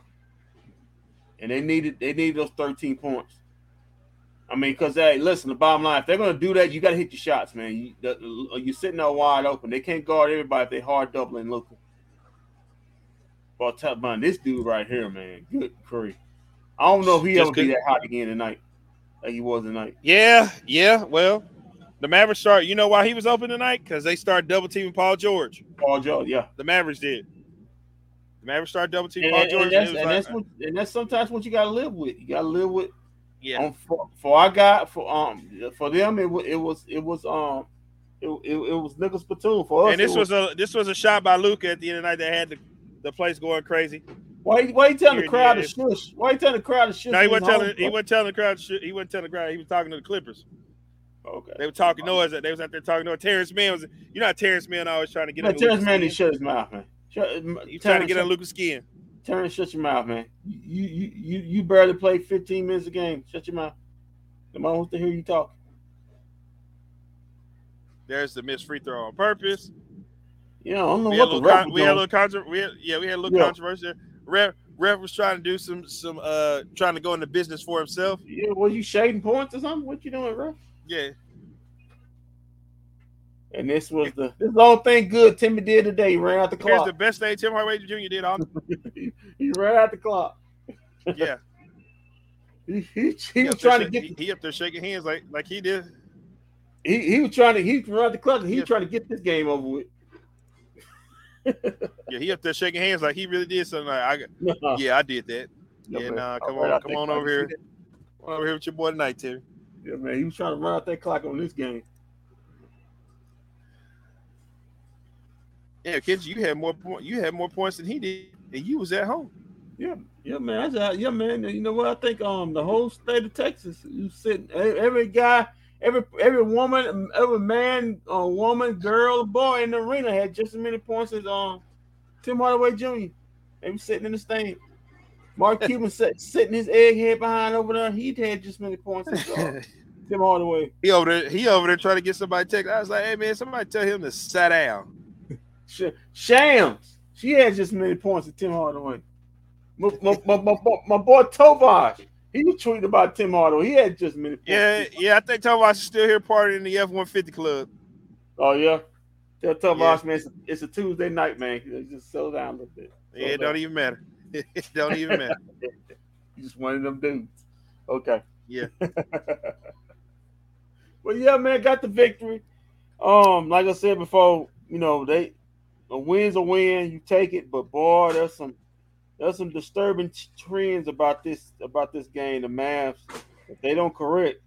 and they needed they needed those thirteen points. I mean, because hey, listen, the bottom line, if they're gonna do that, you got to hit your shots, man. You, the, you're sitting there wide open. They can't guard everybody if they hard doubling looking. But tell man, this dude right here, man, good Curry. I don't know if he Just ever be that hot again tonight, like he was tonight. Yeah, yeah. Well, the Mavericks start. You know why he was open tonight? Because they started double teaming Paul George. Paul George, yeah. The Mavericks did. The Mavericks start double teaming Paul George. And, that's, and, like, that's what, and that's sometimes what you got to live with. You got to live with yeah. Um, for, for I got for um for them it, was it was it was um it, it, it was Nicolas Batum for us. And this was, was, a this was a shot by Luka at the end of the night that had the, the place going crazy. Why why you telling the crowd to shush? Why you telling the crowd to shush? No, he wasn't telling he wasn't telling the crowd to shush. He wasn't telling the crowd. He was talking to the Clippers. Okay. They were talking noise. They was out there talking noise. Terance Mann was you know Terance Mann always trying to get. No, Terance Mann, he shut his mouth, man. Shut, He's trying to get on Luka's skin. Terance, shut your mouth, man. You you you you barely play 15 minutes a game. Shut your mouth. The man wants to hear you talk. There's the missed free throw on purpose. Yeah, I don't know we what the ref con- we had a little controversy. We had, yeah, we had a little yeah. controversy. Ref, ref was trying to do some some uh trying to go into business for himself. Yeah, were you shading points or something? What you doing, ref? Yeah. And this was the this whole thing good Timmy did today. He ran out the clock. Here's the best thing Tim Hardaway Jr. did on. he, he ran out the clock. yeah. He, he, he was trying to get. He, he, up there shaking hands like like he did. He, he was trying to he run the clock. He was trying to get this game over with. yeah, he up there shaking hands like he really did something. Like, I no. yeah, I did that. No, yeah, nah, come on, come on over here. Come on over here with your boy tonight, Terry. Yeah, man, he was trying to run out that clock on this game. Yeah, kids, you had more point. You had more points than he did, and you was at home. Yeah, yeah, man. I, yeah, man. You know what? I think um the whole state of Texas, you sitting every guy, every every woman, every man, uh, woman, girl, boy in the arena had just as many points as um Tim Hardaway Jr. They were sitting in the stand. Mark Cuban sat, sitting his egghead behind over there. He had just many points Tim Hardaway. He over there. He over there trying to get somebody to take. I was like, hey man, somebody tell him to sit down. Shams. She had just many points as Tim Hardaway. My, my, my, my, my boy Tovash, he was tweeting about Tim Hardaway. He had just minutes. Yeah, yeah. I think Tovash is still here partying in the F one fifty club. Oh yeah. Tell Tovash, yeah. man, it's, it's, a Tuesday night, man. Just slow down a little bit. Yeah, it don't even matter. It don't even matter. He's just one of them dudes. Okay. Yeah. well, yeah, man, got the victory. Um, like I said before, you know, they a win's a win. You take it, but boy, there's some there's some disturbing trends about this about this game. The Mavs, if they don't correct,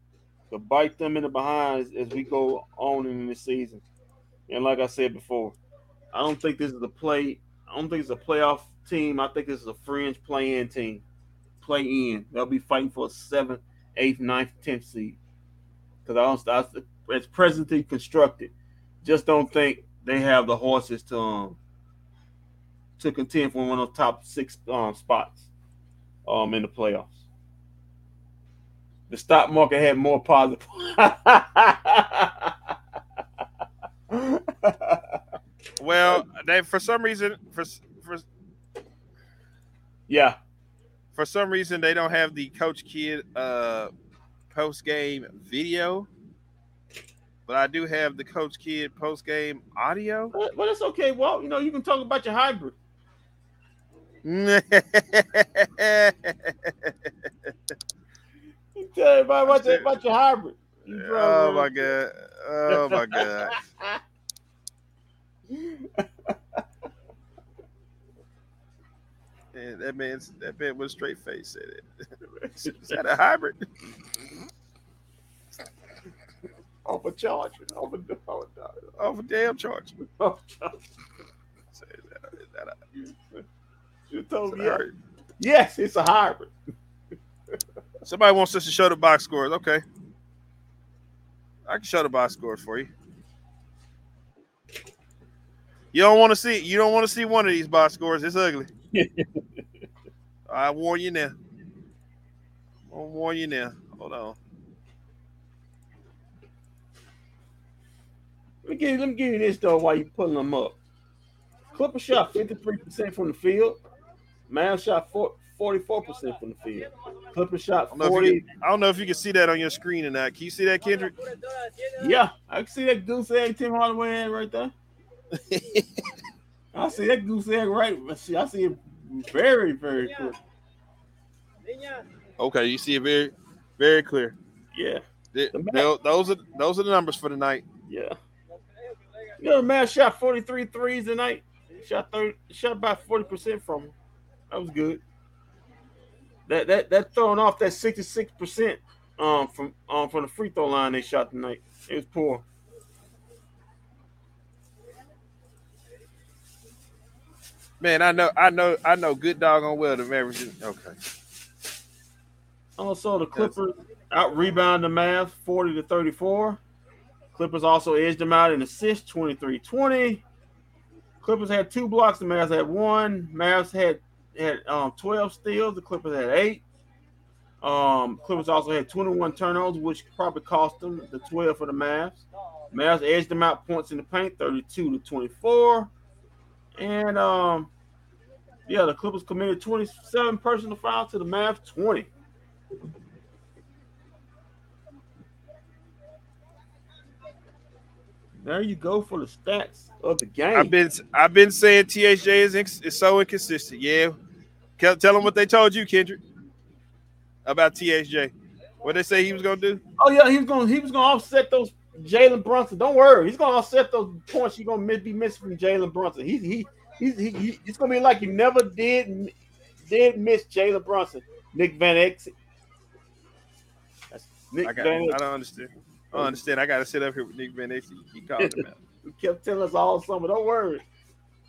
to bite them in the behind as, as we go on in the season. And like I said before, I don't think this is a play. I don't think it's a playoff team. I think this is a fringe play-in team. Play in. They'll be fighting for a seventh, eighth, ninth, tenth seed. Because I don't. It's presently constructed. Just don't think they have the horses to um, to contend for one of the top six um, spots um, in the playoffs. The stock market had more positive. well, they for some reason for for yeah, for some reason they don't have the Coach Kidd uh, post game video. But I do have the Coach Kidd post game audio. But, but it's okay. Well, you know, you can talk about your hybrid. Tell everybody about, your, about your hybrid. You oh my god! Oh my god! Man, that man's that man with a straight face said it. Is that a hybrid? Off a charge. Off a, off a, off a damn charge. Off charge. is that a, is that a, you told me. Yes, it's a hybrid. Somebody wants us to show the box scores. Okay. I can show the box scores for you. You don't want to see you don't want to see one of these box scores. It's ugly. I warn you now. I'll warn you now. Hold on. Let me give you, let me give you this though while you're pulling them up. Clippers shot 53% from the field. Man shot 44% from the field. Clippers shot I don't, 40. can, I don't know if you can see that on your screen or not. Can you see that, Kendrick? Yeah, I can see that goose egg Tim Hardaway right there. I see that goose egg right. I see, I see it very, very clear. Okay, you see it very, very clear. Yeah, Th- tho- Those are those are the numbers for tonight. yeah. You know, man shot 43 threes tonight. Shot 30, shot about 40% from them. That was good. That that that throwing off that 66% um from um from the free throw line they shot tonight. It was poor. Man, I know, I know, I know. Good doggone well the Mavericks. Okay. Also, the Clippers out rebound the Mavs 40 to 34. Clippers also edged them out in assists 23 20. Clippers had two blocks, the Mavs had one. Mavs had had um, 12 steals, the Clippers had eight. Um, Clippers also had 21 turnovers, which probably cost them the 12 for the Mavs. Mavs edged them out points in the paint 32 to 24. And um, yeah, the Clippers committed 27 personal fouls to the Mavs 20. There you go for the stats of the game. I've been I've been saying THJ is, inc- is so inconsistent. Yeah. Tell, tell them what they told you, Kendrick, about THJ. What they say he was gonna do? oh yeah, he was gonna he was gonna offset those Jalen Brunson. Don't worry, he's gonna offset those points you're gonna miss, be missing from Jalen Brunson. He he he's he, he, it's gonna be like you never did did miss Jalen Brunson. Nick Van Exel. Nick I got. Van I don't understand. I don't understand. I got to sit up here with Nick Van Exel. He called him out. He kept telling us all summer. Don't worry,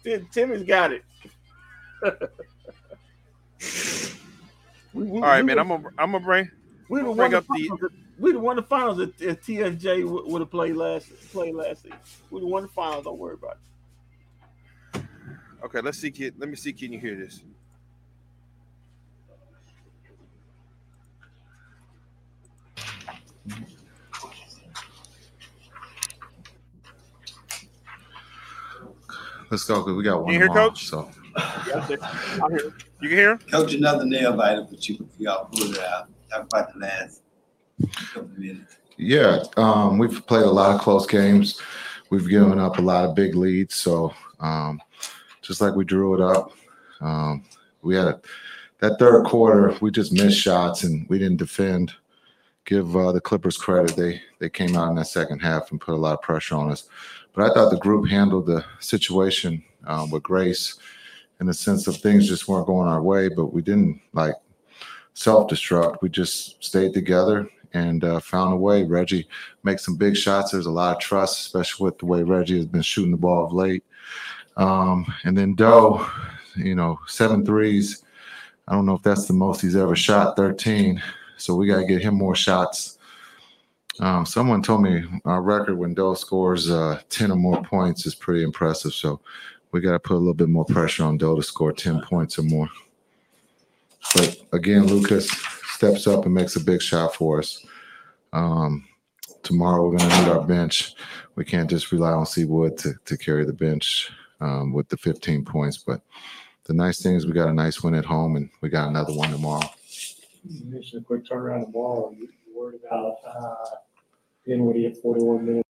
Tim, Timmy's got it. we, we, All right, we man. were- I'm gonna I'm gonna bring. We the bring one up the the- finals. We the one the finals that TSJ would, have played last played last season. We the one the finals. Don't worry about it. Okay, let's see. Kid, let me see. Can you hear this? Let's go because we got one You hear, tomorrow, Coach? So I hear it. You can hear him? Coach, another nail biter, but you y'all pulled it out. Talk about the last couple minutes. yeah, um, we've played a lot of close games. We've given up a lot of big leads. So um, just like we drew it up, um, we had a, that third quarter. We just missed shots and we didn't defend. Give uh, the Clippers credit; they they came out in that second half and put a lot of pressure on us. But I thought the group handled the situation um, with grace, in the sense of things just weren't going our way. But we didn't like self-destruct. We just stayed together and uh, found a way. Reggie makes some big shots. There's a lot of trust, especially with the way Reggie has been shooting the ball of late. Um, and then Doe, you know, seven threes. I don't know if that's the most he's ever shot, 13. So we got to get him more shots. Um, someone told me our record when Doe scores uh, 10 or more points is pretty impressive. So we got to put a little bit more pressure on Doe to score 10 points or more. But again, Lucas steps up and makes a big shot for us. Um, tomorrow we're going to need our bench. We can't just rely on C Wood to, to carry the bench um, with the 15 points. But the nice thing is we got a nice win at home and we got another one tomorrow. You mentioned a quick turnaround the ball. You worried about uh, Dinwiddie at 41 minutes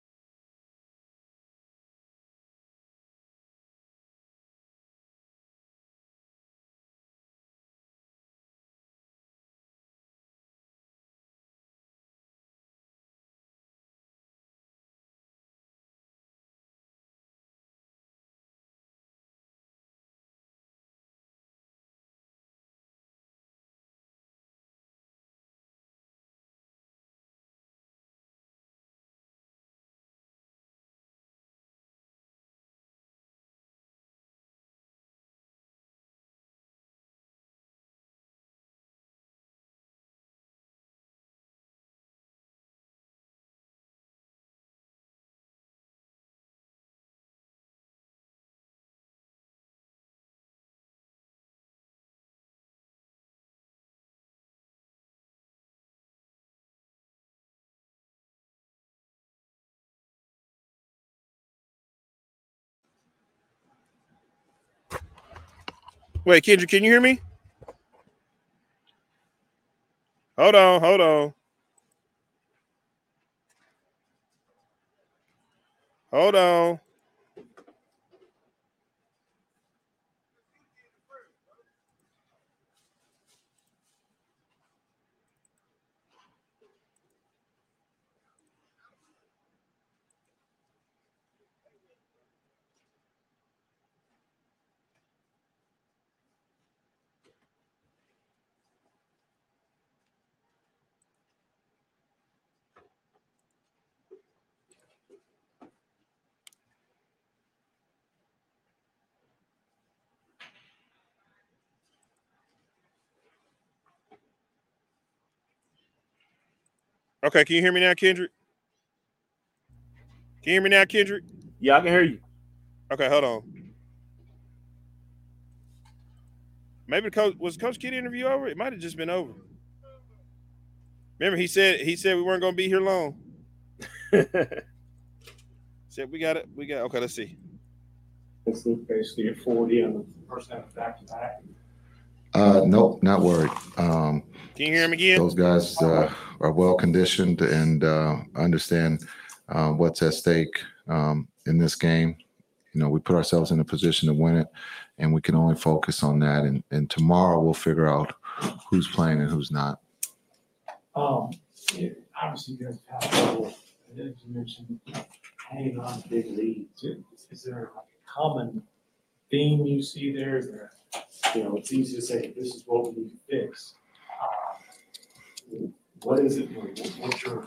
Wait, Kendrick, can you hear me? Hold on, hold on. Hold on. Okay, can you hear me now, Kendrick? Can you hear me now, Kendrick? Yeah, I can hear you. Okay, hold on. Maybe the coach was Coach Kitty interview over? It might have just been over. Remember, he said he said we weren't gonna be here long. Said we got it. We got okay. Let's see. This is basically a forty on the first half back to back. Uh, nope, not worried. Um, Can you hear him again? those guys uh, are well conditioned and uh, understand uh, what's at stake um, in this game. You know, we put ourselves in a position to win it, and we can only focus on that. And, and tomorrow we'll figure out who's playing and who's not. Um, yeah, obviously you guys have had trouble, as you mentioned, hanging on to big leads. Is- Is there a common theme you see there? Is there, you know, it's easy to say, this is what we need to fix. Uh, What is it, what- what's your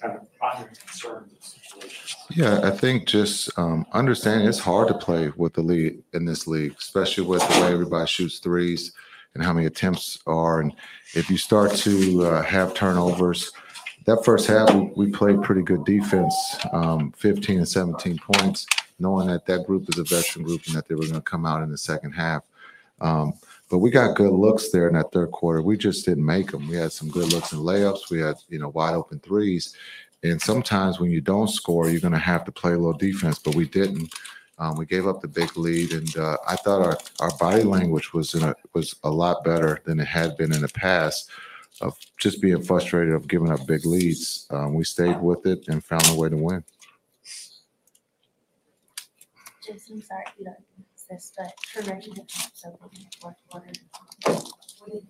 kind of primary concern in this situation? Yeah, I think just um, understanding it's hard to play with the lead in this league, especially with the way everybody shoots threes and how many attempts are. And if you start to uh, have turnovers, that first half we, we played pretty good defense, um, 15 and 17 points, knowing that that group is a veteran group and that they were going to come out in the second half. Um, but we got good looks there in that third quarter. We just didn't make them. We had some good looks and layups. We had you know wide open threes. And sometimes when you don't score, you're going to have to play a little defense, but we didn't. Um, we gave up the big lead, and uh, I thought our, our body language was in a, was a lot better than it had been in the past. Of just being frustrated of giving up big leads, um, we stayed with it and found a way to win. Jason, sorry you don't this, but for Reggie to come in the fourth quarter, what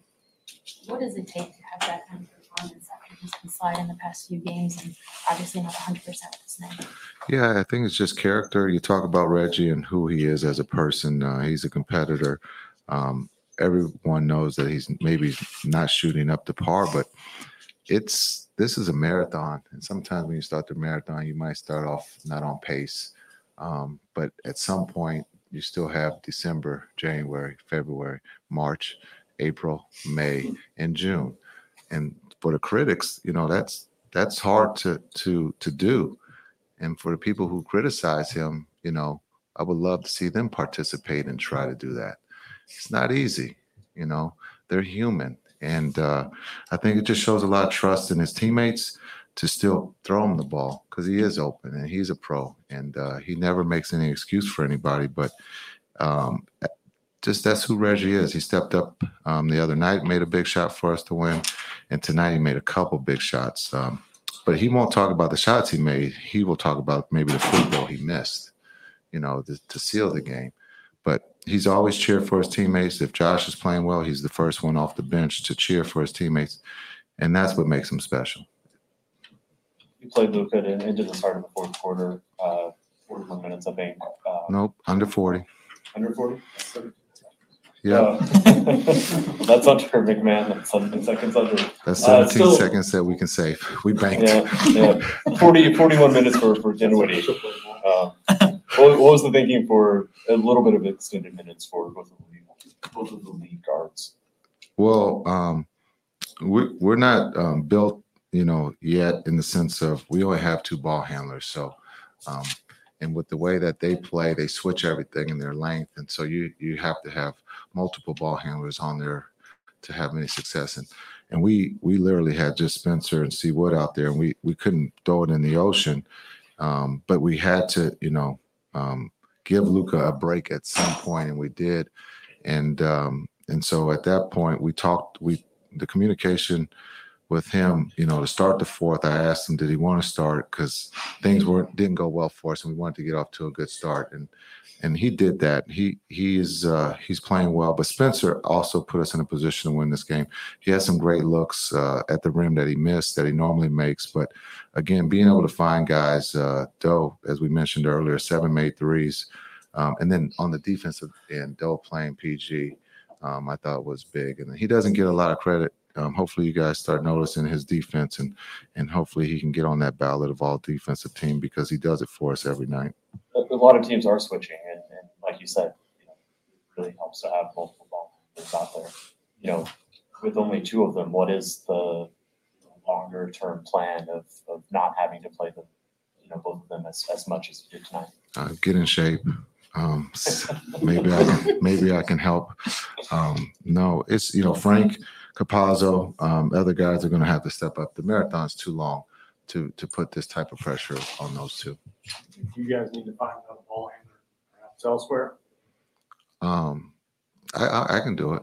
what does it take to have that kind of performance after he's been sliding the past few games and obviously not hundred percent with his name? Yeah, I think it's just character. You talk about Reggie and who he is as a person. Uh, he's a competitor. Um, everyone knows that he's maybe not shooting up to par, but it's this is a marathon, and sometimes when you start the marathon, you might start off not on pace, um, but at some point you still have December, January, February, March, April, May, and June, and for the critics, you know that's that's hard to to to do. And for the people who criticize him, you know, I would love to see them participate and try to do that. It's not easy, you know, they're human. And uh, I think it just shows a lot of trust in his teammates to still throw him the ball because he is open and he's a pro and uh, he never makes any excuse for anybody. But um, just that's who Reggie is. He stepped up um, the other night, made a big shot for us to win. And tonight he made a couple big shots. Um, but he won't talk about the shots he made. He will talk about maybe the football he missed, you know, to, to seal the game. But he's always cheered for his teammates. If Josh is playing well, he's the first one off the bench to cheer for his teammates, and that's what makes him special. You played Luka into the start of the fourth quarter, uh, forty-one minutes, I think. Uh, Nope, under forty. Under forty? Yeah, Uh, That's under McMahon, that's seventeen seconds under. that's uh, 17 still- seconds that we can save. We banked. Yeah, yeah, 40, 41 minutes for, for Dinwiddie. Uh, What, what was the thinking for a little bit of extended minutes for both of the lead, both of the lead guards? Well, um, we, we're not um, built, you know, yet in the sense of we only have two ball handlers. So, um, and with the way that they play, they switch everything in their length, and so you you have to have multiple ball handlers on there to have any success. And and we we literally had just Spencer and C Wood out there, and we we couldn't throw it in the ocean, um, but we had to, you know, um, give Luka a break at some point, and we did. and um, and so at that point we talked. We the communication with him, you know, to start the fourth. I asked him, did he want to start because things weren't didn't go well for us, and we wanted to get off to a good start. And and he did that. He he is uh, he's playing well. But Spencer also put us in a position to win this game. He had some great looks uh, at the rim that he missed that he normally makes. But again, being able to find guys, uh, Doe, as we mentioned earlier, seven made threes, um, and then on the defensive end, Doe playing PG. Um, I thought was big, and he doesn't get a lot of credit. Um, hopefully, you guys start noticing his defense, and and hopefully he can get on that ballot of all defensive team because he does it for us every night. A, lot of teams are switching, and, and like you said, you know, it really helps to have multiple handlers out there. You know, with only two of them, what is the longer term plan of, of not having to play them, you know, both of them as, as much as you did tonight? Uh, get in shape. Um, maybe I can, maybe I can help. Um, no, it's you know Frank Campazzo. Um, other guys are going to have to step up. The marathon's too long to to put this type of pressure on those two. You guys need to find another ball handler perhaps elsewhere. Um, I, I I can do it.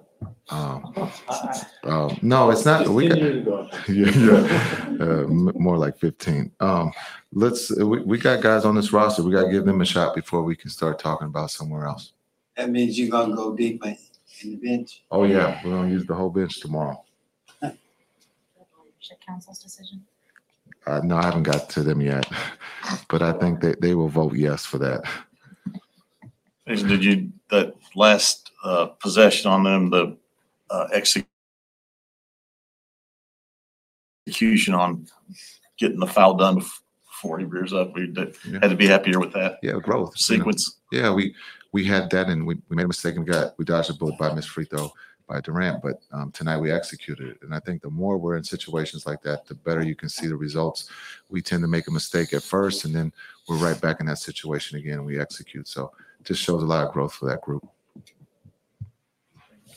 Um, um, no, it's not. We got, 10 years ago. yeah, yeah. Uh, more like 15. Um, let's, we, we got guys on this roster. We got to give them a shot before we can start talking about somewhere else. That means you're gonna go deep in in the bench. Oh, yeah. We're going to use the whole bench tomorrow. Should council's decision. Uh, no, I haven't got to them yet, but I think that they will vote yes for that. Did you, that last uh, possession on them, the uh, execution on getting the foul done bef- before he rears up, we did- Yeah. had to be happier with that Yeah, growth. you know. sequence. Yeah, we, we had that and we, we made a mistake and we got, we dodged a bullet by Miss Free Throw by Durant, but um, tonight we executed it. And I think the more we're in situations like that, the better you can see the results. We tend to make a mistake at first and then we're right back in that situation again and we execute. So it just shows a lot of growth for that group.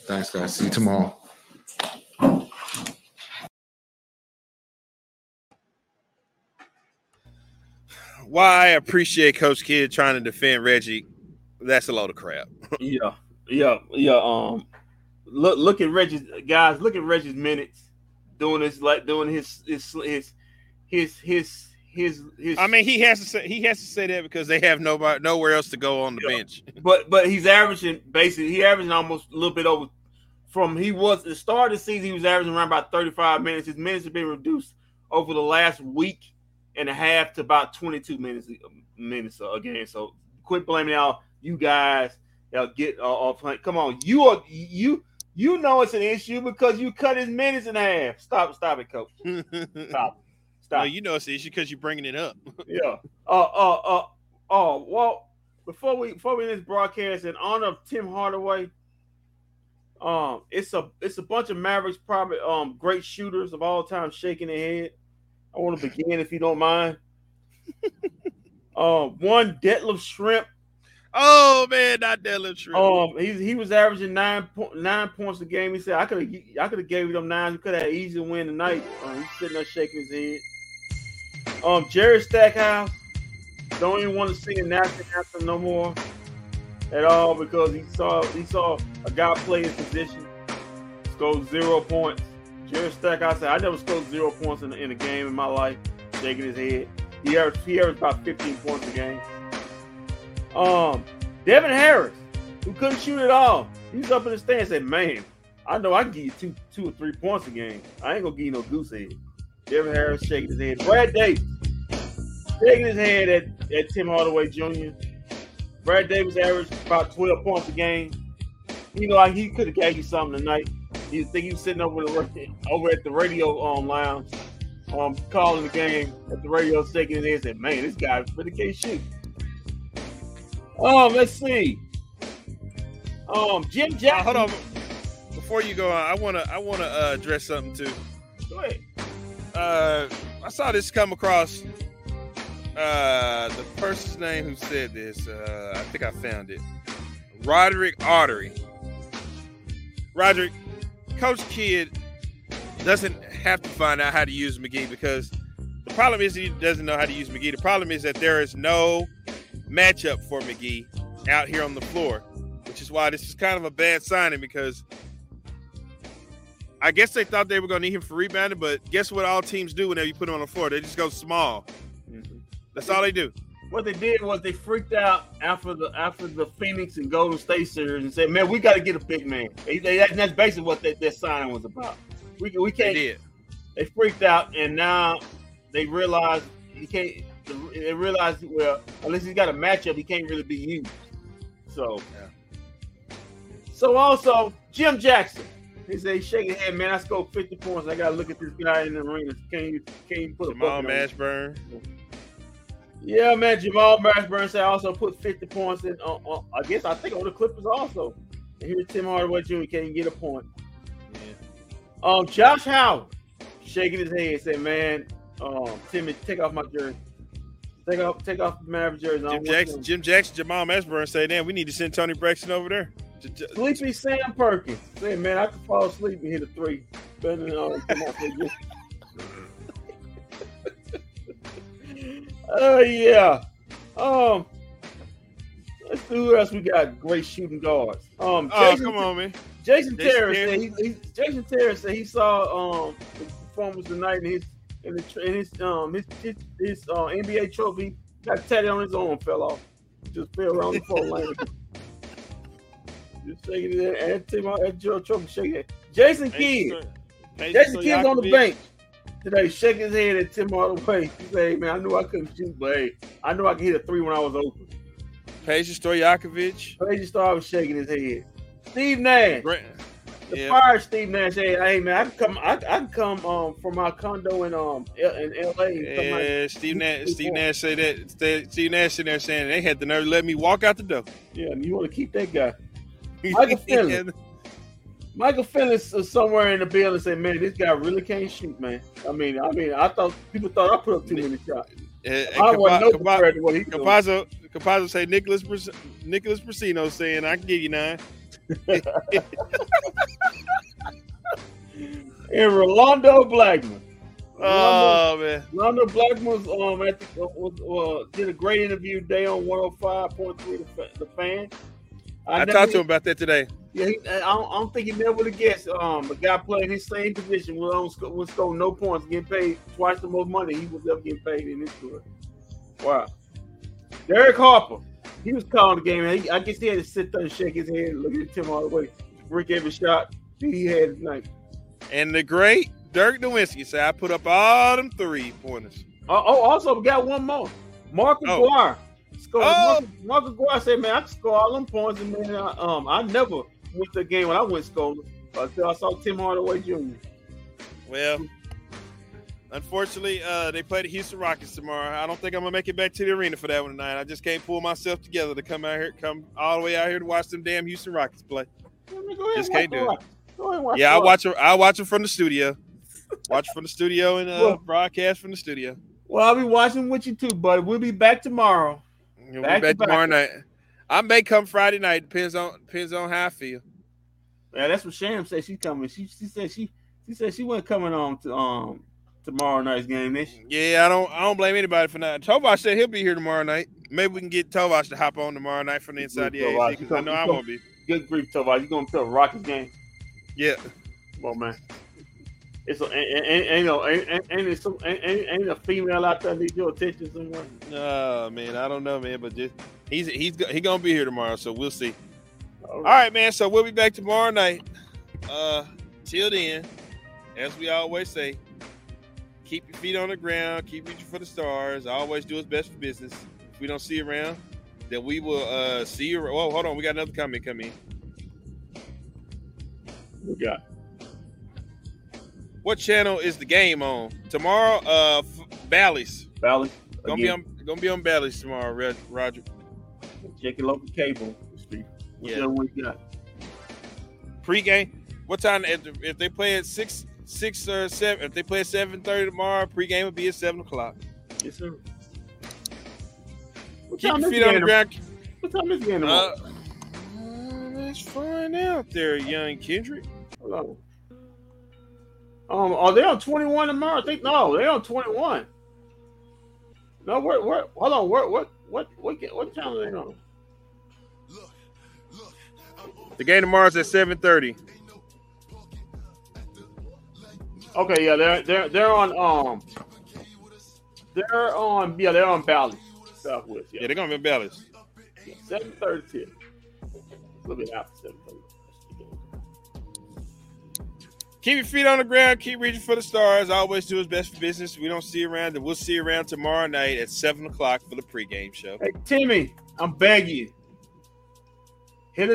Thanks, guys. See you tomorrow. Why I appreciate Coach Kidd trying to defend Reggie, that's a load of crap. Yeah, yeah, yeah. Um, look, look at Reggie's guys. Look at Reggie's minutes doing this, like doing his his his his his his his. I mean, he has to say he has to say that because they have nobody nowhere else to go on the Yeah. bench. but but he's averaging basically he averaging almost a little bit over from he was the start of the season he was averaging around about 35 minutes his minutes have been reduced over the last week and a half to about 22 minutes minutes a game so quit blaming all you guys uh, get uh, uh, playing. come on you are you you know it's an issue because you cut his minutes in half stop stop it coach no, stop stop you know it's the issue because you're bringing it up. yeah. Uh, uh, uh, oh, well, before we before we end this broadcast, in honor of Tim Hardaway, um, it's a it's a bunch of Mavericks, probably um great shooters of all time, shaking their head. I want to begin, if you don't mind. um, one Detlef Schrempf. Oh man, not Dylan Schrempf. Um, he he was averaging nine po- nine points a game. He said, "I could have I could have gave them nine. We could have easy win tonight." Um, he's sitting there shaking his head. Um, Jerry Stackhouse don't even want to sing a national anthem no more at all because he saw he saw a guy play his position, scored zero points. Jerry Stackhouse said, "I never scored zero points in, in a game in my life." Shaking his head. He averaged he about 15 points a game. Um, Devin Harris, who couldn't shoot at all, he's up in the stand and said, "Man, I know I can give you two, two or three points a game. I ain't gonna give you no goose egg." Devin Harris shaking his head. Brad Davis shaking his head at, at Tim Hardaway Jr. Brad Davis averaged about 12 points a game. You know, like he could have gave you something tonight. You think he was sitting over the over at the radio um lounge, um, calling the game at the radio, shaking his head, said, "Man, this guy really can't shoot." Um, let's see. Um, Jim Uh, Jackson. hold on. Before you go on, I wanna I wanna uh, address something too. Go ahead. Uh, I saw this come across. Uh, the person's name who said this. Uh, I think I found it. Roderick Artery. Roderick, Coach Kidd doesn't have to find out how to use McGee because the problem is he doesn't know how to use McGee. The problem is that there is no matchup for McGee out here on the floor. which is why this is kind of a bad signing because I guess they thought they were going to need him for rebounding, but guess what? All teams do whenever you put him on the floor, they just go small. Mm-hmm. That's all they do. What they did was they freaked out after the after the Phoenix and Golden State series and said, "Man, we got to get a big man." They, they, that's basically what they, that signing was about. We we They can't. did. They freaked out, and now they realize he can't. They realize well, unless he's got a matchup, he can't really be used. So, so also Jim Jackson. He said he's shaking head, man. I scored 50 points. I gotta look at this guy in the arena. Can you can you put Jamal bucket on him? Mashburn. Yeah, man. Jamal Mashburn said also put 50 points in. Uh, uh, I guess I think on the Clippers also. And here's Tim Hardaway Jr. Can you get a point? Um, Josh Howard shaking his head, said, "Man, um, Timmy, take off my jersey. Take off, take off the Maverick jersey. Jim Jackson, them." Jim Jackson, Jamal Mashburn say, "Damn, we need to send Tony Braxton over there." Sleepy Sam Perkins said, "Man, I could fall asleep and hit a three. Better than come on, say, Oh yeah. Um, let's see who else we got. Great shooting guards. Um, Oh, come on, man. Jason Jason Terry said he, he Jason Terry said he saw um the performance tonight in his in, the, in his um his his, his uh, NBA trophy got tatted on his arm fell off. Just fell around the floor lane. Just shaking it and Tim and Joe Trophy shaking it. Jason Kidd. Jason Kidd's on the bench today, shaking his head at Tim Hardaway. He said, hey, man, I knew I couldn't shoot, but hey, I knew I could hit a three when I was open. Peja Stojakovic. Crazy Star was shaking his head. Steve Nash. Grant. Yeah. fire Steve Nash. Hey, hey man, I can come. I, I can come um from my condo in um in L.A. and come out- Yeah, Steve Nash. Steve Nash said that. Steve Nash sitting there saying they had the nerve to let me walk out the door. Yeah, you want to keep that guy. Michael Finley. Michael Phillips is somewhere in the building say, man, this guy really can't shoot, man. I mean, I mean, I thought people thought I put up too many shots. And, I wasn't no compared to what he. Campazzo, Campazzo say Nicholas Nicholas Brussino saying I can give you nine. And Rolando Blackman. Oh man, Rolando Blackman um at the, was, uh, did a great interview today on 105.3 the, fan. I, never- talked to him about that today. Yeah, he, I, don't, I don't think he never would have guessed. Um, a guy playing his same position will will score no points, getting paid twice the most money he was ever getting paid in his career. Wow. Derek Harper, he was calling the game. He, I guess he had to sit there and shake his head, and look at Tim all the Hardaway, Rick every shot he had tonight. And the great Dirk Nowitzki said I put up all them three pointers. Oh, oh, also we got one more. Mark Oh. Aguirre. Scored, Oh. Mark, Mark Aguirre said, "Man, I can score all them points, and man, I, um, I never went to the game when I went scoring until I saw Tim Hardaway Jr." Well, unfortunately, uh, they play the Houston Rockets tomorrow. I don't think I'm gonna make it back to the arena for that one tonight. I just can't pull myself together to come out here, come all the way out here to watch them damn Houston Rockets play. Just can't do it. Go ahead watch Yeah, I watch them. I watch them from the studio. Watch from the studio and uh, Well- broadcast from the studio. Well, I'll be watching with you too, buddy. We'll be back tomorrow. We'll Back be back back. tomorrow night. I may come Friday night. Depends on depends on how I feel. Yeah, that's what Sham said. She's coming. She she said she she said she wasn't coming on to um tomorrow night's game. This Yeah, I don't I don't blame anybody for that. Tovash said he'll be here tomorrow night. Maybe we can get Tovash to hop on tomorrow night from the inside the Tovash, AAC because I know I won't be. good grief, Tobias. You going to a Rockets game? Yeah. Well, man. It's a, ain't, ain't, ain't, no- ain't, ain't, ain't, some, ain't, ain't a female out there need your attention somewhere. Oh man, I don't know, man, but just he's he's he gonna be here tomorrow, so we'll see. All All right, man. So we'll be back tomorrow night. Uh, till then, as we always say, keep your feet on the ground, keep reaching for the stars. Always do what's best for business. If we don't see you around, then we will uh see you. Oh, hold on, we got another comment coming. We got What channel is the game on tomorrow? Uh, F- Bally's. Valley. Gonna be on gonna be on Bally's tomorrow, Red- Roger. Check your local cable. What Yeah. one you got? Pre-game. What time? If, if they play at six, six or seven, if they play at seven thirty tomorrow, pre-game will be at seven o'clock. Yes, sir. What Keep your feet on the ground. What time is the game Uh, tomorrow? let's find out there, young Kendrick. Hold on. Um, are they on 21 tomorrow? I think no, they're on 21. No, what? where, hold on, where, what, what, what, what time are they on? Look, look. The game tomorrow is at seven thirty. Okay, yeah, they're they're they're on um they're on yeah they're on Bally Southwest Yeah, yeah, they're gonna be in yeah seven thirty tip a little bit after seven thirty. Keep your feet on the ground. Keep reaching for the stars. Always do his best for business. We don't see around. We'll see you around tomorrow night at seven o'clock for the pregame show. Hey Timmy, I'm begging you,